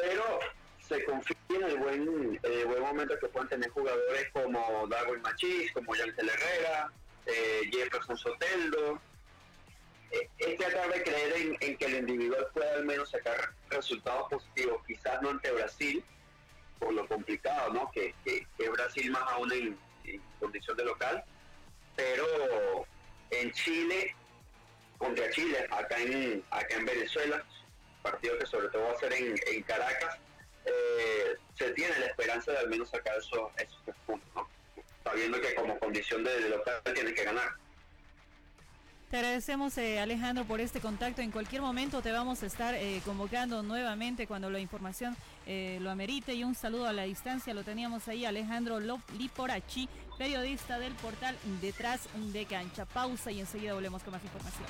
pero se confía en el buen, eh, buen momento que puedan tener jugadores como Darwin Machís, como Yancel Herrera, eh, Jefferson Soteldo. Eh, es tratar de creer en, que el individual pueda al menos sacar resultados positivos, quizás no ante Brasil, por lo complicado, ¿no? Que, que, Brasil más aún en, condición de local, pero en Chile, contra Chile, acá en, acá en Venezuela, partido que sobre todo va a ser en, Caracas, eh, se tiene la esperanza de al menos sacar esos, esos puntos, sabiendo que como condición de, local tiene que ganar. Te agradecemos eh, Alejandro por este contacto. En cualquier momento te vamos a estar eh, convocando nuevamente cuando la información lo amerite. Y un saludo a la distancia. Lo teníamos ahí Alejandro Liporachi, periodista del portal Detrás de Cancha. Pausa y enseguida volvemos con más información.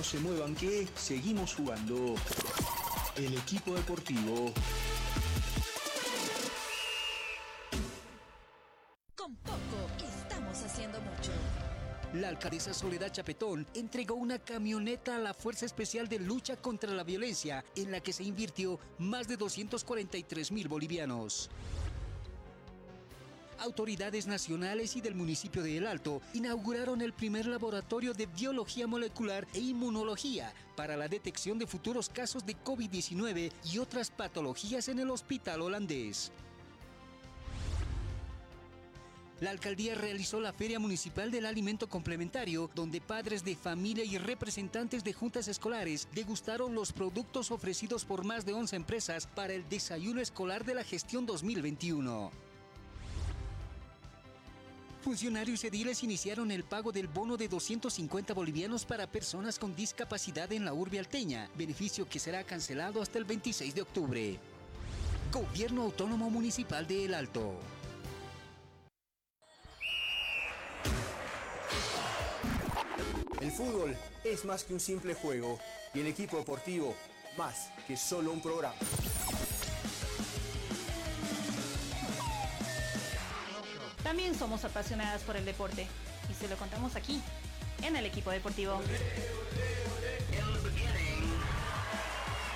No se muevan que seguimos jugando. El equipo deportivo La alcaldesa Soledad Chapetón entregó una camioneta a la Fuerza Especial de Lucha contra la Violencia, en la que se invirtió más de 243 mil bolivianos. Autoridades nacionales y del municipio de El Alto inauguraron el primer laboratorio de biología molecular e inmunología para la detección de futuros casos de COVID-19 y otras patologías en el hospital holandés. La alcaldía realizó la Feria Municipal del Alimento Complementario, donde padres de familia y representantes de juntas escolares degustaron los productos ofrecidos por más de 11 empresas para el desayuno escolar de la gestión 2021. Funcionarios ediles iniciaron el pago del bono de 250 bolivianos para personas con discapacidad en la urbe alteña, beneficio que será cancelado hasta el 26 de octubre. Gobierno Autónomo Municipal de El Alto. El fútbol es más que un simple juego y el equipo deportivo más que solo un programa. También somos apasionadas por el deporte y se lo contamos aquí, en el equipo deportivo.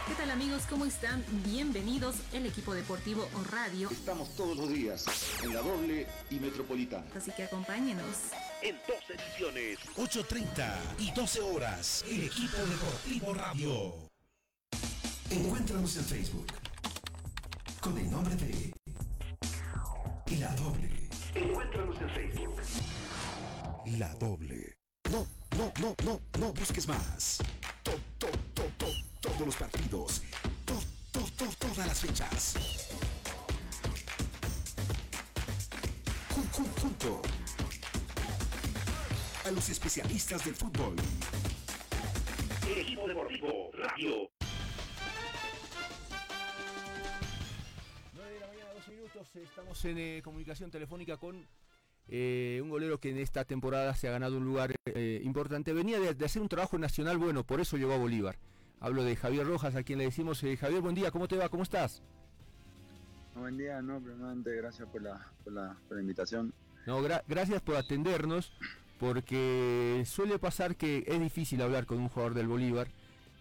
¿Qué tal amigos? ¿Cómo están? Bienvenidos el equipo deportivo o radio. Estamos todos los días en la doble y metropolitana. Así que acompáñenos en dos ediciones. 8.30 y 12 horas. El equipo deportivo radio. Encuéntranos en Facebook con el nombre de La Doble. Encuéntranos en Facebook. La Doble. No, no, no, no, no busques más. todos los partidos. todas las fechas. Junto a los especialistas del fútbol. El equipo deportivo Radio. Estamos en eh, comunicación telefónica con eh, un golero que en esta temporada se ha ganado un lugar eh, importante. Venía de, hacer un trabajo nacional bueno, por eso llegó a Bolívar. Hablo de Javier Rojas, a quien le decimos, eh, Javier, buen día, ¿cómo te va? ¿Cómo estás? Buen día, no, primeramente gracias por la, por la, invitación. No, gracias por atendernos, porque suele pasar que es difícil hablar con un jugador del Bolívar.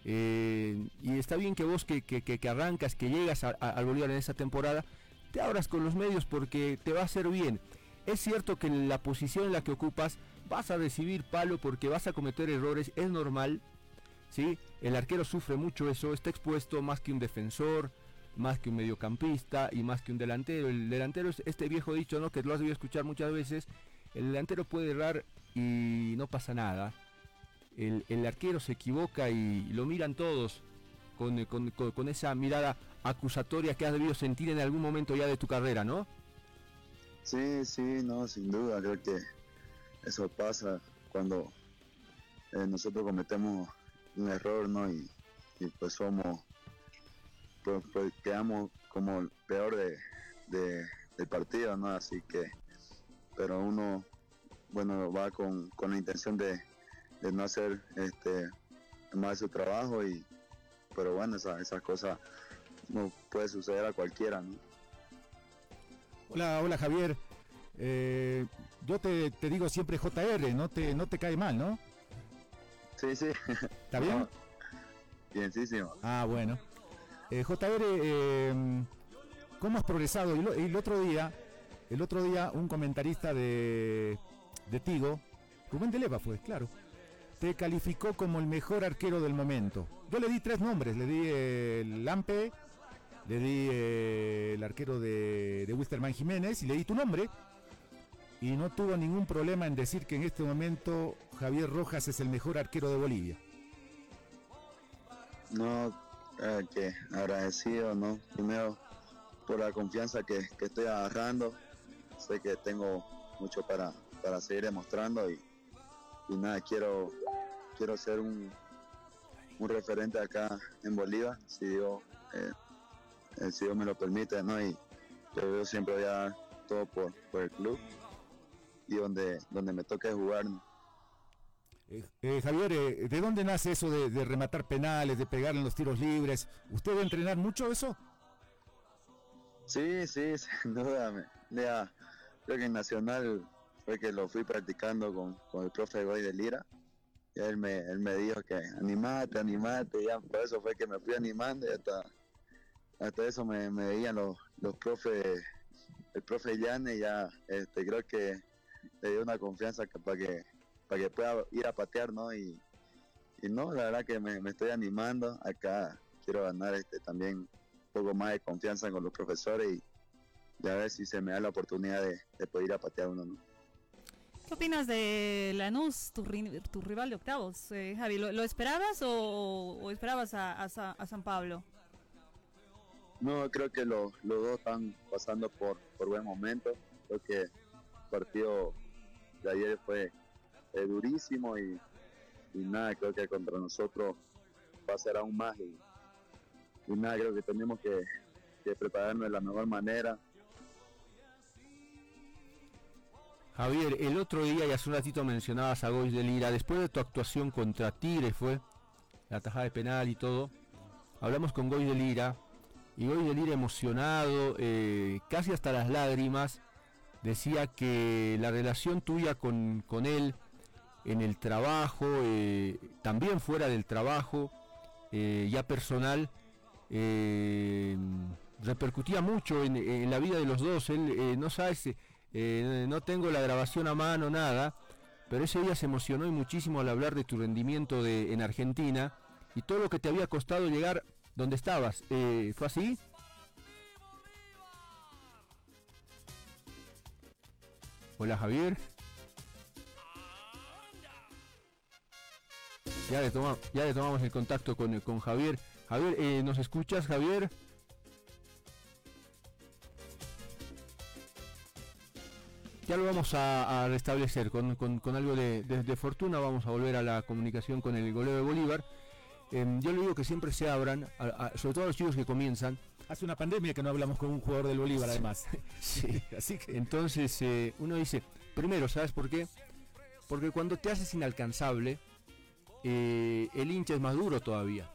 y está bien que vos que, que, arrancas, que llegas al Bolívar en esta temporada, te abras con los medios porque te va a hacer bien. Es cierto que en la posición en la que ocupas vas a recibir palo porque vas a cometer errores, es normal. ¿sí? El arquero sufre mucho eso, está expuesto más que un defensor, más que un mediocampista y más que un delantero. El delantero es este viejo dicho, ¿no? Que lo has debido escuchar muchas veces. El delantero puede errar y no pasa nada. El, arquero se equivoca y lo miran todos con, con esa mirada acusatoria que has debido sentir en algún momento ya de tu carrera, ¿no? Sí, sí, no, sin duda, creo que eso pasa cuando eh, nosotros cometemos un error, ¿no? Y, pues somos, pues, pues, quedamos como el peor de, del partido, ¿no? Así que, pero uno, bueno, va con, la intención de, no hacer este más su trabajo y, pero bueno, esas cosas no puede suceder a cualquiera, ¿no? Hola, hola Javier. Eh, yo te, digo siempre JR, no te, no te cae mal, ¿no? Sí, sí. ¿Está bien? [LAUGHS] Bienísimo. Ah, bueno. Eh, JR, em, ¿cómo has progresado? El, el, otro día, el otro día un comentarista de, de Tigo, Rubén de Leva fue, claro, te calificó como el mejor arquero del momento. Yo le di tres nombres, le di el Lampe, le di eh, el arquero de, de Wisterman Jiménez y le di tu nombre. Y no tuvo ningún problema en decir que en este momento Javier Rojas es el mejor arquero de Bolivia. No, eh, que agradecido, ¿no? Primero por la confianza que, estoy agarrando. Sé que tengo mucho para, para seguir demostrando y, nada, quiero, quiero ser un, un referente acá en Bolivia, si digo, eh, eh, si Dios me lo permite, ¿no? Y yo siempre voy a dar todo por, el club y donde, donde me toque jugar. Eh, eh, Javier, ¿de dónde nace eso de, rematar penales, de pegar en los tiros libres? ¿Usted va a entrenar mucho eso? Sí, sí, [LAUGHS] sin duda. Me, creo que en Nacional fue que lo fui practicando con, el profe Goy de Lira. Y él me, él me dijo que animate, animate, ya por eso fue que me fui animando y hasta hasta eso me, veían los, los profes, el profe Yane ya este, creo que le dio una confianza para que para que pueda ir a patear, ¿no? Y, no, la verdad que me, estoy animando acá, quiero ganar este también un poco más de confianza con los profesores y, a ver si se me da la oportunidad de, poder ir a patear uno, ¿no? ¿Qué opinas de Lanús, tu, tu rival de octavos, eh, Javi? ¿Lo, esperabas o, esperabas a, San Pablo? No, creo que los, dos están pasando por, por buen momento. Creo que el partido de ayer fue durísimo y, nada, creo que contra nosotros va a ser aún más. Y, nada, creo que tenemos que, prepararnos de la mejor manera. Javier, el otro día y hace un ratito mencionabas a Gois de Lira, después de tu actuación contra Tigre fue la tajada de penal y todo, hablamos con Gois de Lira y hoy del ir emocionado, eh, casi hasta las lágrimas, decía que la relación tuya con, él en el trabajo, eh, también fuera del trabajo, eh, ya personal, repercutía mucho en, la vida de los dos. Él no sabes, no tengo la grabación a mano, nada, pero ese día se emocionó y muchísimo al hablar de tu rendimiento de, en Argentina y todo lo que te había costado llegar donde estabas. Eh, ¿Fue así? Hola Javier. Ya le, ya le tomamos el contacto con, con Javier. Javier, eh, ¿nos escuchas Javier? Ya lo vamos a, restablecer con, algo de, fortuna. Vamos a volver a la comunicación con el goleo de Bolívar. Em, yo le digo que siempre se abran, sobre todo a los chicos que comienzan. Hace una pandemia que no hablamos con un jugador del Bolívar, además. [LAUGHS] sí, [LAUGHS] así que. Entonces, eh, uno dice, Primero, ¿sabes por qué? Porque cuando te haces inalcanzable, eh, el hincha es más duro todavía.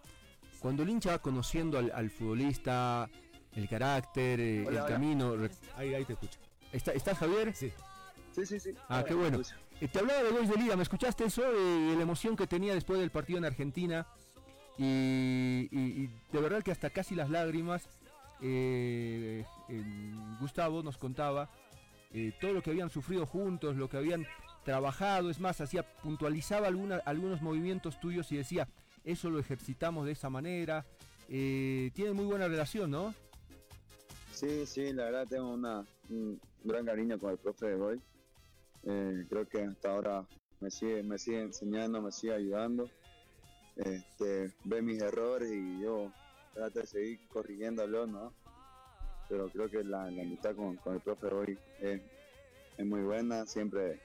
Cuando el hincha va conociendo al, futbolista, el carácter, eh, el camino. Ahí, ahí te escucho. ¿Estás, Javier? Sí. Sí, sí, sí. Ah, qué bueno. Eh, te hablaba de goles de liga, ¿me escuchaste eso? De, la emoción que tenía después del partido en Argentina. Y, de verdad que hasta casi las lágrimas. Gustavo nos contaba todo lo que habían sufrido juntos, lo que habían trabajado, es más, hacía, puntualizaba algunos movimientos tuyos y decía, eso lo ejercitamos de esa manera. Eh, tiene muy buena relación, ¿no? Sí, sí, la verdad tengo una, un gran cariño con el profe de hoy. Eh, creo que hasta ahora me sigue, me sigue enseñando, me sigue ayudando. Este, ve mis errores y yo trato de seguir corrigiéndolo, ¿no? Pero creo que la, amistad con, el profe hoy es, es muy buena, siempre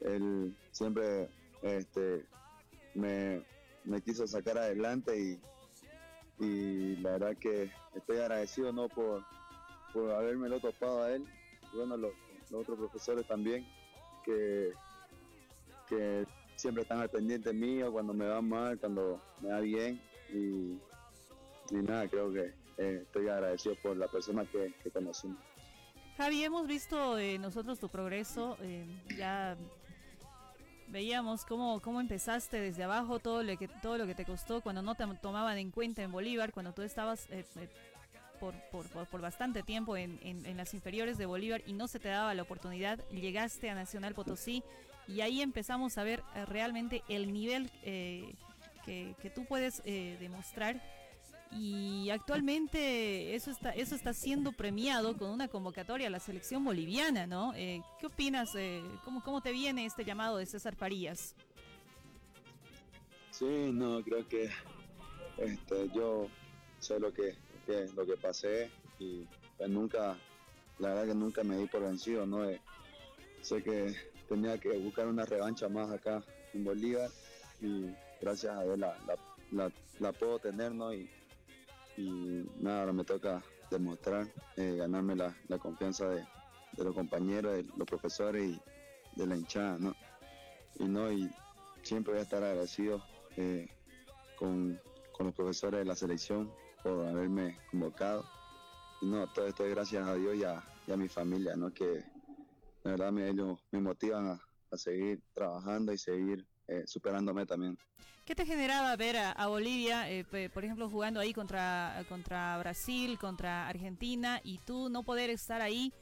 él siempre este, me, quiso sacar adelante y, y, la verdad que estoy agradecido no por, por lo topado a él. Y bueno los, otros profesores también que, que siempre están al pendiente mío cuando me va mal, cuando me va bien. Y, nada, creo que eh, estoy agradecido por la persona que, que conocimos. Javi, hemos visto eh, nosotros tu progreso, eh, ya veíamos cómo, cómo empezaste desde abajo, todo lo, que, todo lo que te costó cuando no te tomaban en cuenta en Bolívar, cuando tú estabas eh, eh, por, por, por, bastante tiempo en, en, las inferiores de Bolívar y no se te daba la oportunidad, llegaste a Nacional Potosí y ahí empezamos a ver eh, realmente el nivel que, que, tú puedes demostrar y actualmente eso está eso está siendo premiado con una convocatoria a la selección boliviana, ¿no? Eh, ¿Qué opinas? Eh, ¿cómo, ¿Cómo te viene este llamado de César Farías? Sí, no, creo que este, yo sé lo que, lo que pasé y pues nunca, la verdad que nunca me di por vencido, ¿no? Eh, sé que tenía que buscar una revancha más acá en Bolívar y gracias a Dios la, la, la puedo tener, ¿no? Y, y nada, ahora me toca demostrar, eh, ganarme la, confianza de, los compañeros, de los profesores y de la hinchada, ¿no? Y no, y siempre voy a estar agradecido eh, con, los profesores de la selección por haberme convocado. Y no, todo esto es gracias a Dios y a, mi familia, ¿no? Que la verdad me, ellos me motivan a, a seguir trabajando y seguir eh, superándome también. ¿Qué te generaba ver a, Bolivia, eh, por ejemplo, jugando ahí contra, contra Brasil, contra Argentina, y tú no poder estar ahí?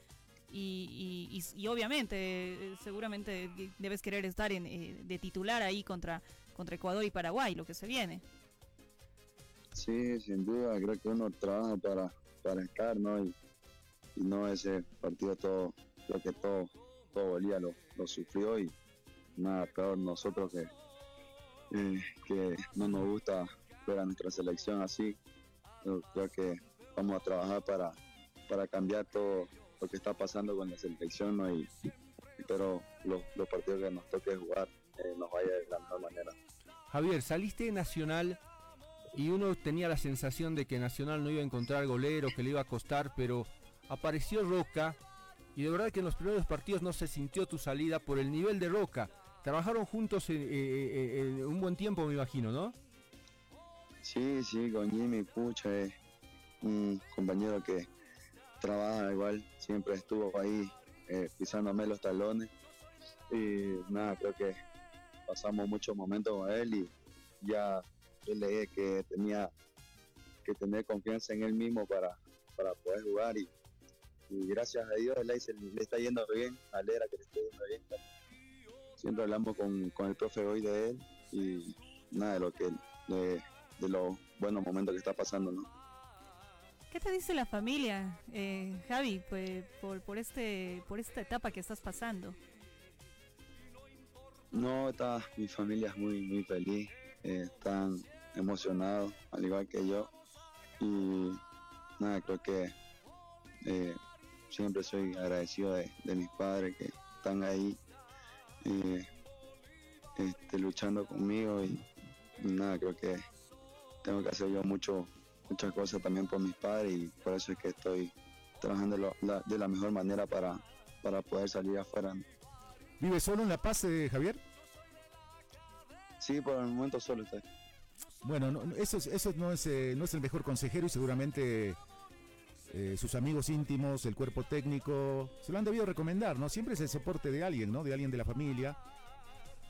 Y, y, obviamente, eh, seguramente debes querer estar en, de titular ahí contra, contra Ecuador y Paraguay, lo que se viene. Sí, sin duda, creo que uno trabaja para, para estar, ¿no? Y, no ese partido todo, creo que todo, todo Bolivia lo, lo sufrió y nada peor nosotros que, eh, que no nos gusta ver a nuestra selección así. creo que vamos a trabajar para, para cambiar todo lo que está pasando con la selección y espero los, los, partidos que nos toque jugar eh, nos vaya de la mejor manera. Javier, saliste de Nacional y uno tenía la sensación de que Nacional no iba a encontrar golero, que le iba a costar, pero apareció Roca y de verdad que en los primeros partidos no se sintió tu salida por el nivel de Roca. Trabajaron juntos en, eh, eh, un buen tiempo, me imagino, ¿no? Sí, sí, con Jimmy Pucha, es un compañero que trabaja igual, siempre estuvo ahí eh, pisándome los talones. Y nada, creo que pasamos muchos momentos con él y ya yo le dije que tenía que tener confianza en él mismo para, para poder jugar y, gracias a Dios le, le está yendo bien, alegra que le esté yendo bien siempre hablamos con, el profe hoy de él y nada de lo que de, los buenos momentos que está pasando, ¿no? ¿Qué te dice la familia, eh, Javi, pues, por, por, este, por esta etapa que estás pasando? No, está, mi familia es muy, muy feliz, eh, están emocionados, al igual que yo. Y nada, creo que eh, siempre soy agradecido de, de mis padres que están ahí eh, este, luchando conmigo y, nada, creo que tengo que hacer yo mucho, muchas cosas también por mis padres y por eso es que estoy trabajando de la mejor manera para, para poder salir afuera ¿Vive solo en La Paz, eh, Javier? Sí, por el momento solo estoy. Bueno, no, no, eso, es- eso no, es, eh, no es el mejor consejero y seguramente eh, sus amigos íntimos, el cuerpo técnico, se lo han debido recomendar, ¿no? Siempre es el soporte de alguien, ¿no? De alguien de la familia.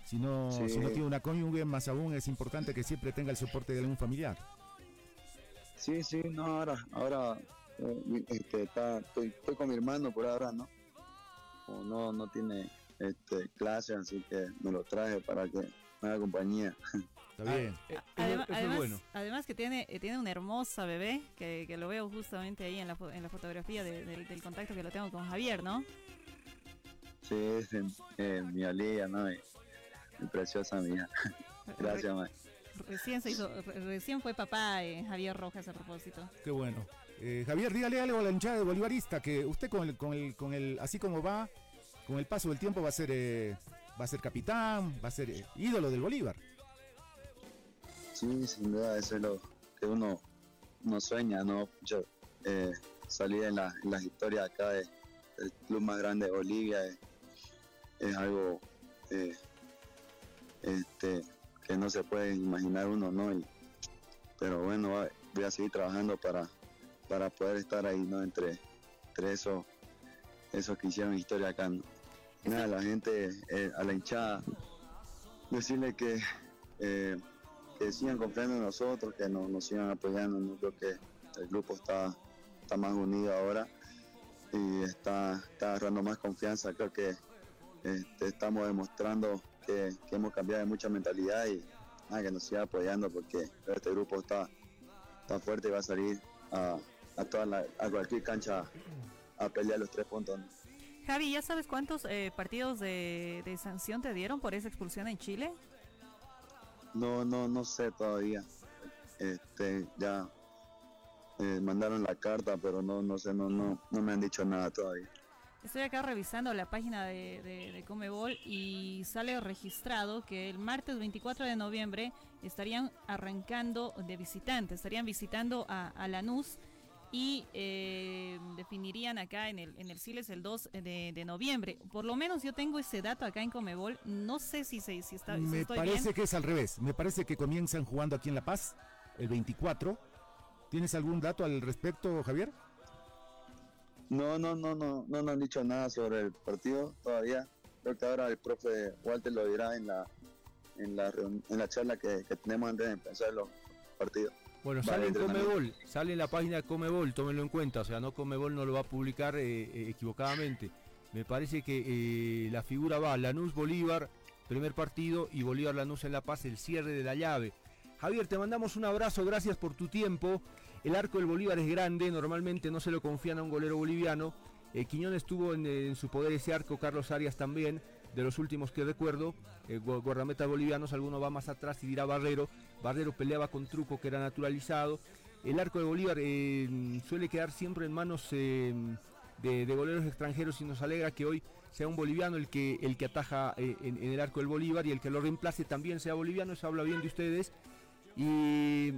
Si no, Sí. si no tiene una cónyuge, más aún es importante que siempre tenga el soporte de algún familiar. Sí, sí, no, ahora, ahora eh, este, está, estoy, estoy con mi hermano por ahora, ¿no? Como no, no tiene este, clase, así que me lo traje para que me haga compañía. [LAUGHS] Está bien. Además, además que tiene, eh, tiene una hermosa bebé, que, que lo veo justamente ahí en la, en la fotografía de- del- del contacto que lo tengo con Javier, ¿no? Sí, es eh, mi alía, ¿no? Mi preciosa mía. [LAUGHS] Gracias. Recién, se hizo, re- recién fue papá eh, Javier Rojas a propósito. Qué bueno. Eh, Javier, dígale algo a la hinchada de Bolivarista, que usted con el, con el, con el, así como va, con el paso del tiempo va a ser, eh, va a ser capitán, va a ser eh, ídolo del Bolívar. Sí, sin duda, eso es lo que uno, uno sueña, ¿no? Yo eh, en, la- las historias acá de- del club más grande de Bolivia es, es algo eh, este, que no se puede imaginar uno, ¿no? Y- pero bueno, voy a seguir trabajando para, para poder estar ahí, ¿no? Entre, entre esos, esos que hicieron historia acá. Nada, la gente, eh, a la hinchada, decirle que, eh, que sigan confiando en nosotros, que nos, nos sigan apoyando. ¿no? Creo que el grupo está, está más unido ahora y está, está agarrando más confianza. Creo que este, estamos demostrando que, hemos cambiado de mucha mentalidad y que nos siga apoyando porque este grupo está, está fuerte y va a salir a, a, toda la- a cualquier cancha a pelear los tres puntos. Javi, ¿ya sabes cuántos eh, partidos de sanción te dieron por esa expulsión en Chile? No, no, no sé todavía. Este, ya eh, mandaron la carta, pero no, no sé, no, no, no me han dicho nada todavía. Estoy acá revisando la página de, de, de Comebol y sale registrado que el martes 24 de noviembre estarían arrancando de visitante, estarían visitando a, a Lanús y eh, definirían acá en el, en el Siles el 2 de, de noviembre. Por lo menos yo tengo ese dato acá en Comebol. No sé si, se, si, está, si Me estoy parece bien. que es al revés. Me parece que comienzan jugando aquí en La Paz el 24. ¿Tienes algún dato al respecto, Javier? No, no, no, no, no nos han dicho nada sobre el partido todavía. Creo que ahora el profe Walter lo dirá en la en la, en la charla que, que tenemos antes de empezar los partidos. Bueno, Vale, sale en. Comebol, sale en la página de Comebol, tómenlo en cuenta, o sea, no Comebol no lo va a publicar eh, eh, equivocadamente. Me parece que eh, la figura va Lanús Bolívar, primer partido, y Bolívar Lanús en La Paz, el cierre de la llave. Javier, te mandamos un abrazo, gracias por tu tiempo. El arco del Bolívar es grande, normalmente no se lo confían a un golero boliviano. Eh, Quiñones tuvo en, en su poder ese arco, Carlos Arias también, de los últimos que recuerdo. Eh, gu- guardametas bolivianos, alguno va más atrás y dirá Barrero. Barrero peleaba con Truco, que era naturalizado. El arco de Bolívar eh, suele quedar siempre en manos eh, de, de extranjeros y nos alegra que hoy sea un boliviano el que, el que ataja eh, en, el arco del Bolívar y el que lo reemplace también sea boliviano, eso habla bien de ustedes. Y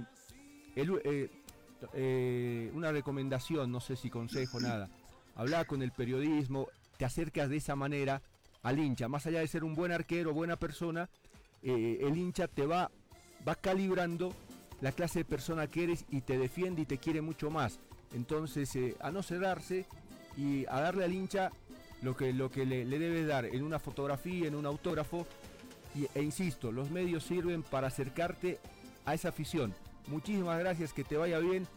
una recomendación, no sé si consejo, nada. Habla con el periodismo, te acercas de esa manera al hincha. Más allá de ser un buen arquero, buena persona, eh, el hincha te va, va calibrando la clase de persona que eres y te defiende y te quiere mucho más. Entonces, eh, a no cerrarse y a darle al hincha lo que, lo que le, le debe dar en una fotografía, en un autógrafo. Y, e insisto, los medios sirven para acercarte a esa afición. Muchísimas gracias, que te vaya bien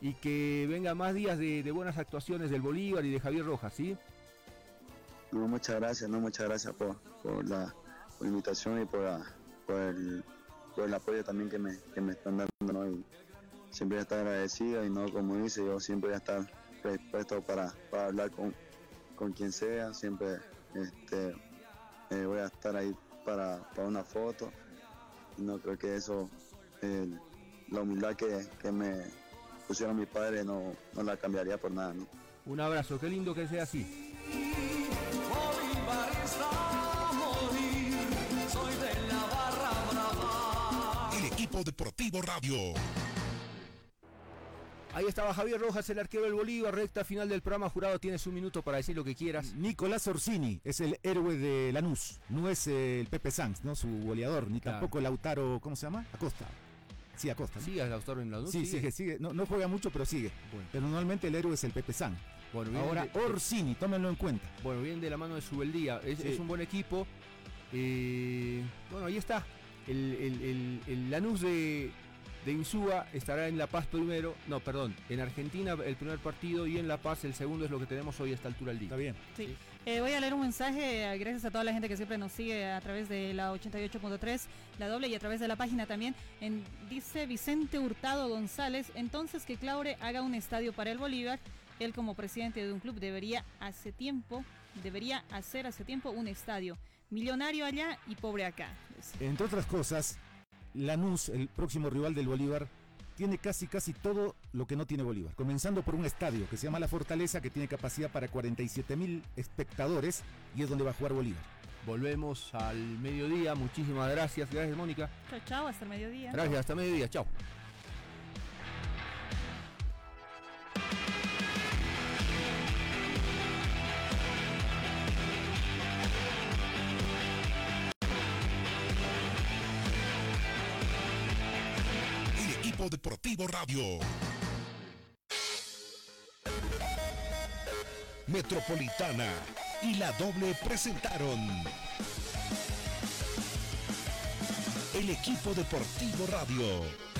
y que venga más días de, de buenas actuaciones del Bolívar y de Javier Rojas, ¿sí? No, muchas gracias, no, muchas gracias por, por la, invitación y por, por, el, por el apoyo también que me, que me están dando. ¿no? Siempre voy a estar agradecido y no, como dice, yo siempre voy a estar predispuesto para, para hablar con, con quien sea, siempre este, eh, voy a estar ahí para, para una foto. No creo que eso, la humildad que, que me pusieron mis padres, no, no la cambiaría por nada. ¿no? Un abrazo, qué lindo que sea así. Deportivo radio. Ahí estaba Javier Rojas, el arquero del Bolívar, recta final del programa. Jurado, tienes un minuto para decir lo que quieras. Nicolás Orsini es el héroe de Lanús, no es el Pepe Sanz, ¿no? Su goleador, ni Claro. tampoco Lautaro, ¿cómo se llama? Acosta. Sí, Acosta. ¿no? ¿Sigue Lautaro en Lanús? Sí, sigue, sigue. No, no juega mucho, pero sigue. Bueno. Pero normalmente el héroe es el Pepe San. Bueno, Ahora de- Orsini, tómenlo en cuenta. Bueno, viene de la mano de Subeldía. Es, Sí. es un buen equipo. Eh, bueno, ahí está. El, el- el- el Lanús de, de Insúa estará en La Paz primero. No, perdón. En Argentina el primer partido y en La Paz el segundo es lo que tenemos hoy a esta altura del día. Está bien. Sí. Eh, voy a leer un mensaje, eh, gracias a toda la gente que siempre nos sigue a través de la 88.3, la doble y a través de la página también. En- dice Vicente Hurtado González, entonces que Claure haga un estadio para el Bolívar. Él como presidente de un club debería hace tiempo, debería hacer hace tiempo un estadio. Millonario allá y pobre acá. Entre otras cosas, Lanús, el próximo rival del Bolívar, tiene casi casi todo lo que no tiene Bolívar. Comenzando por un estadio que se llama La Fortaleza, que tiene capacidad para 47 mil espectadores y es donde va a jugar Bolívar. Volvemos al mediodía. Muchísimas gracias. Gracias, Mónica. Chao, chao, hasta el mediodía. Gracias, hasta mediodía. Chao. Deportivo radio. Metropolitana y la doble presentaron. El equipo deportivo radio.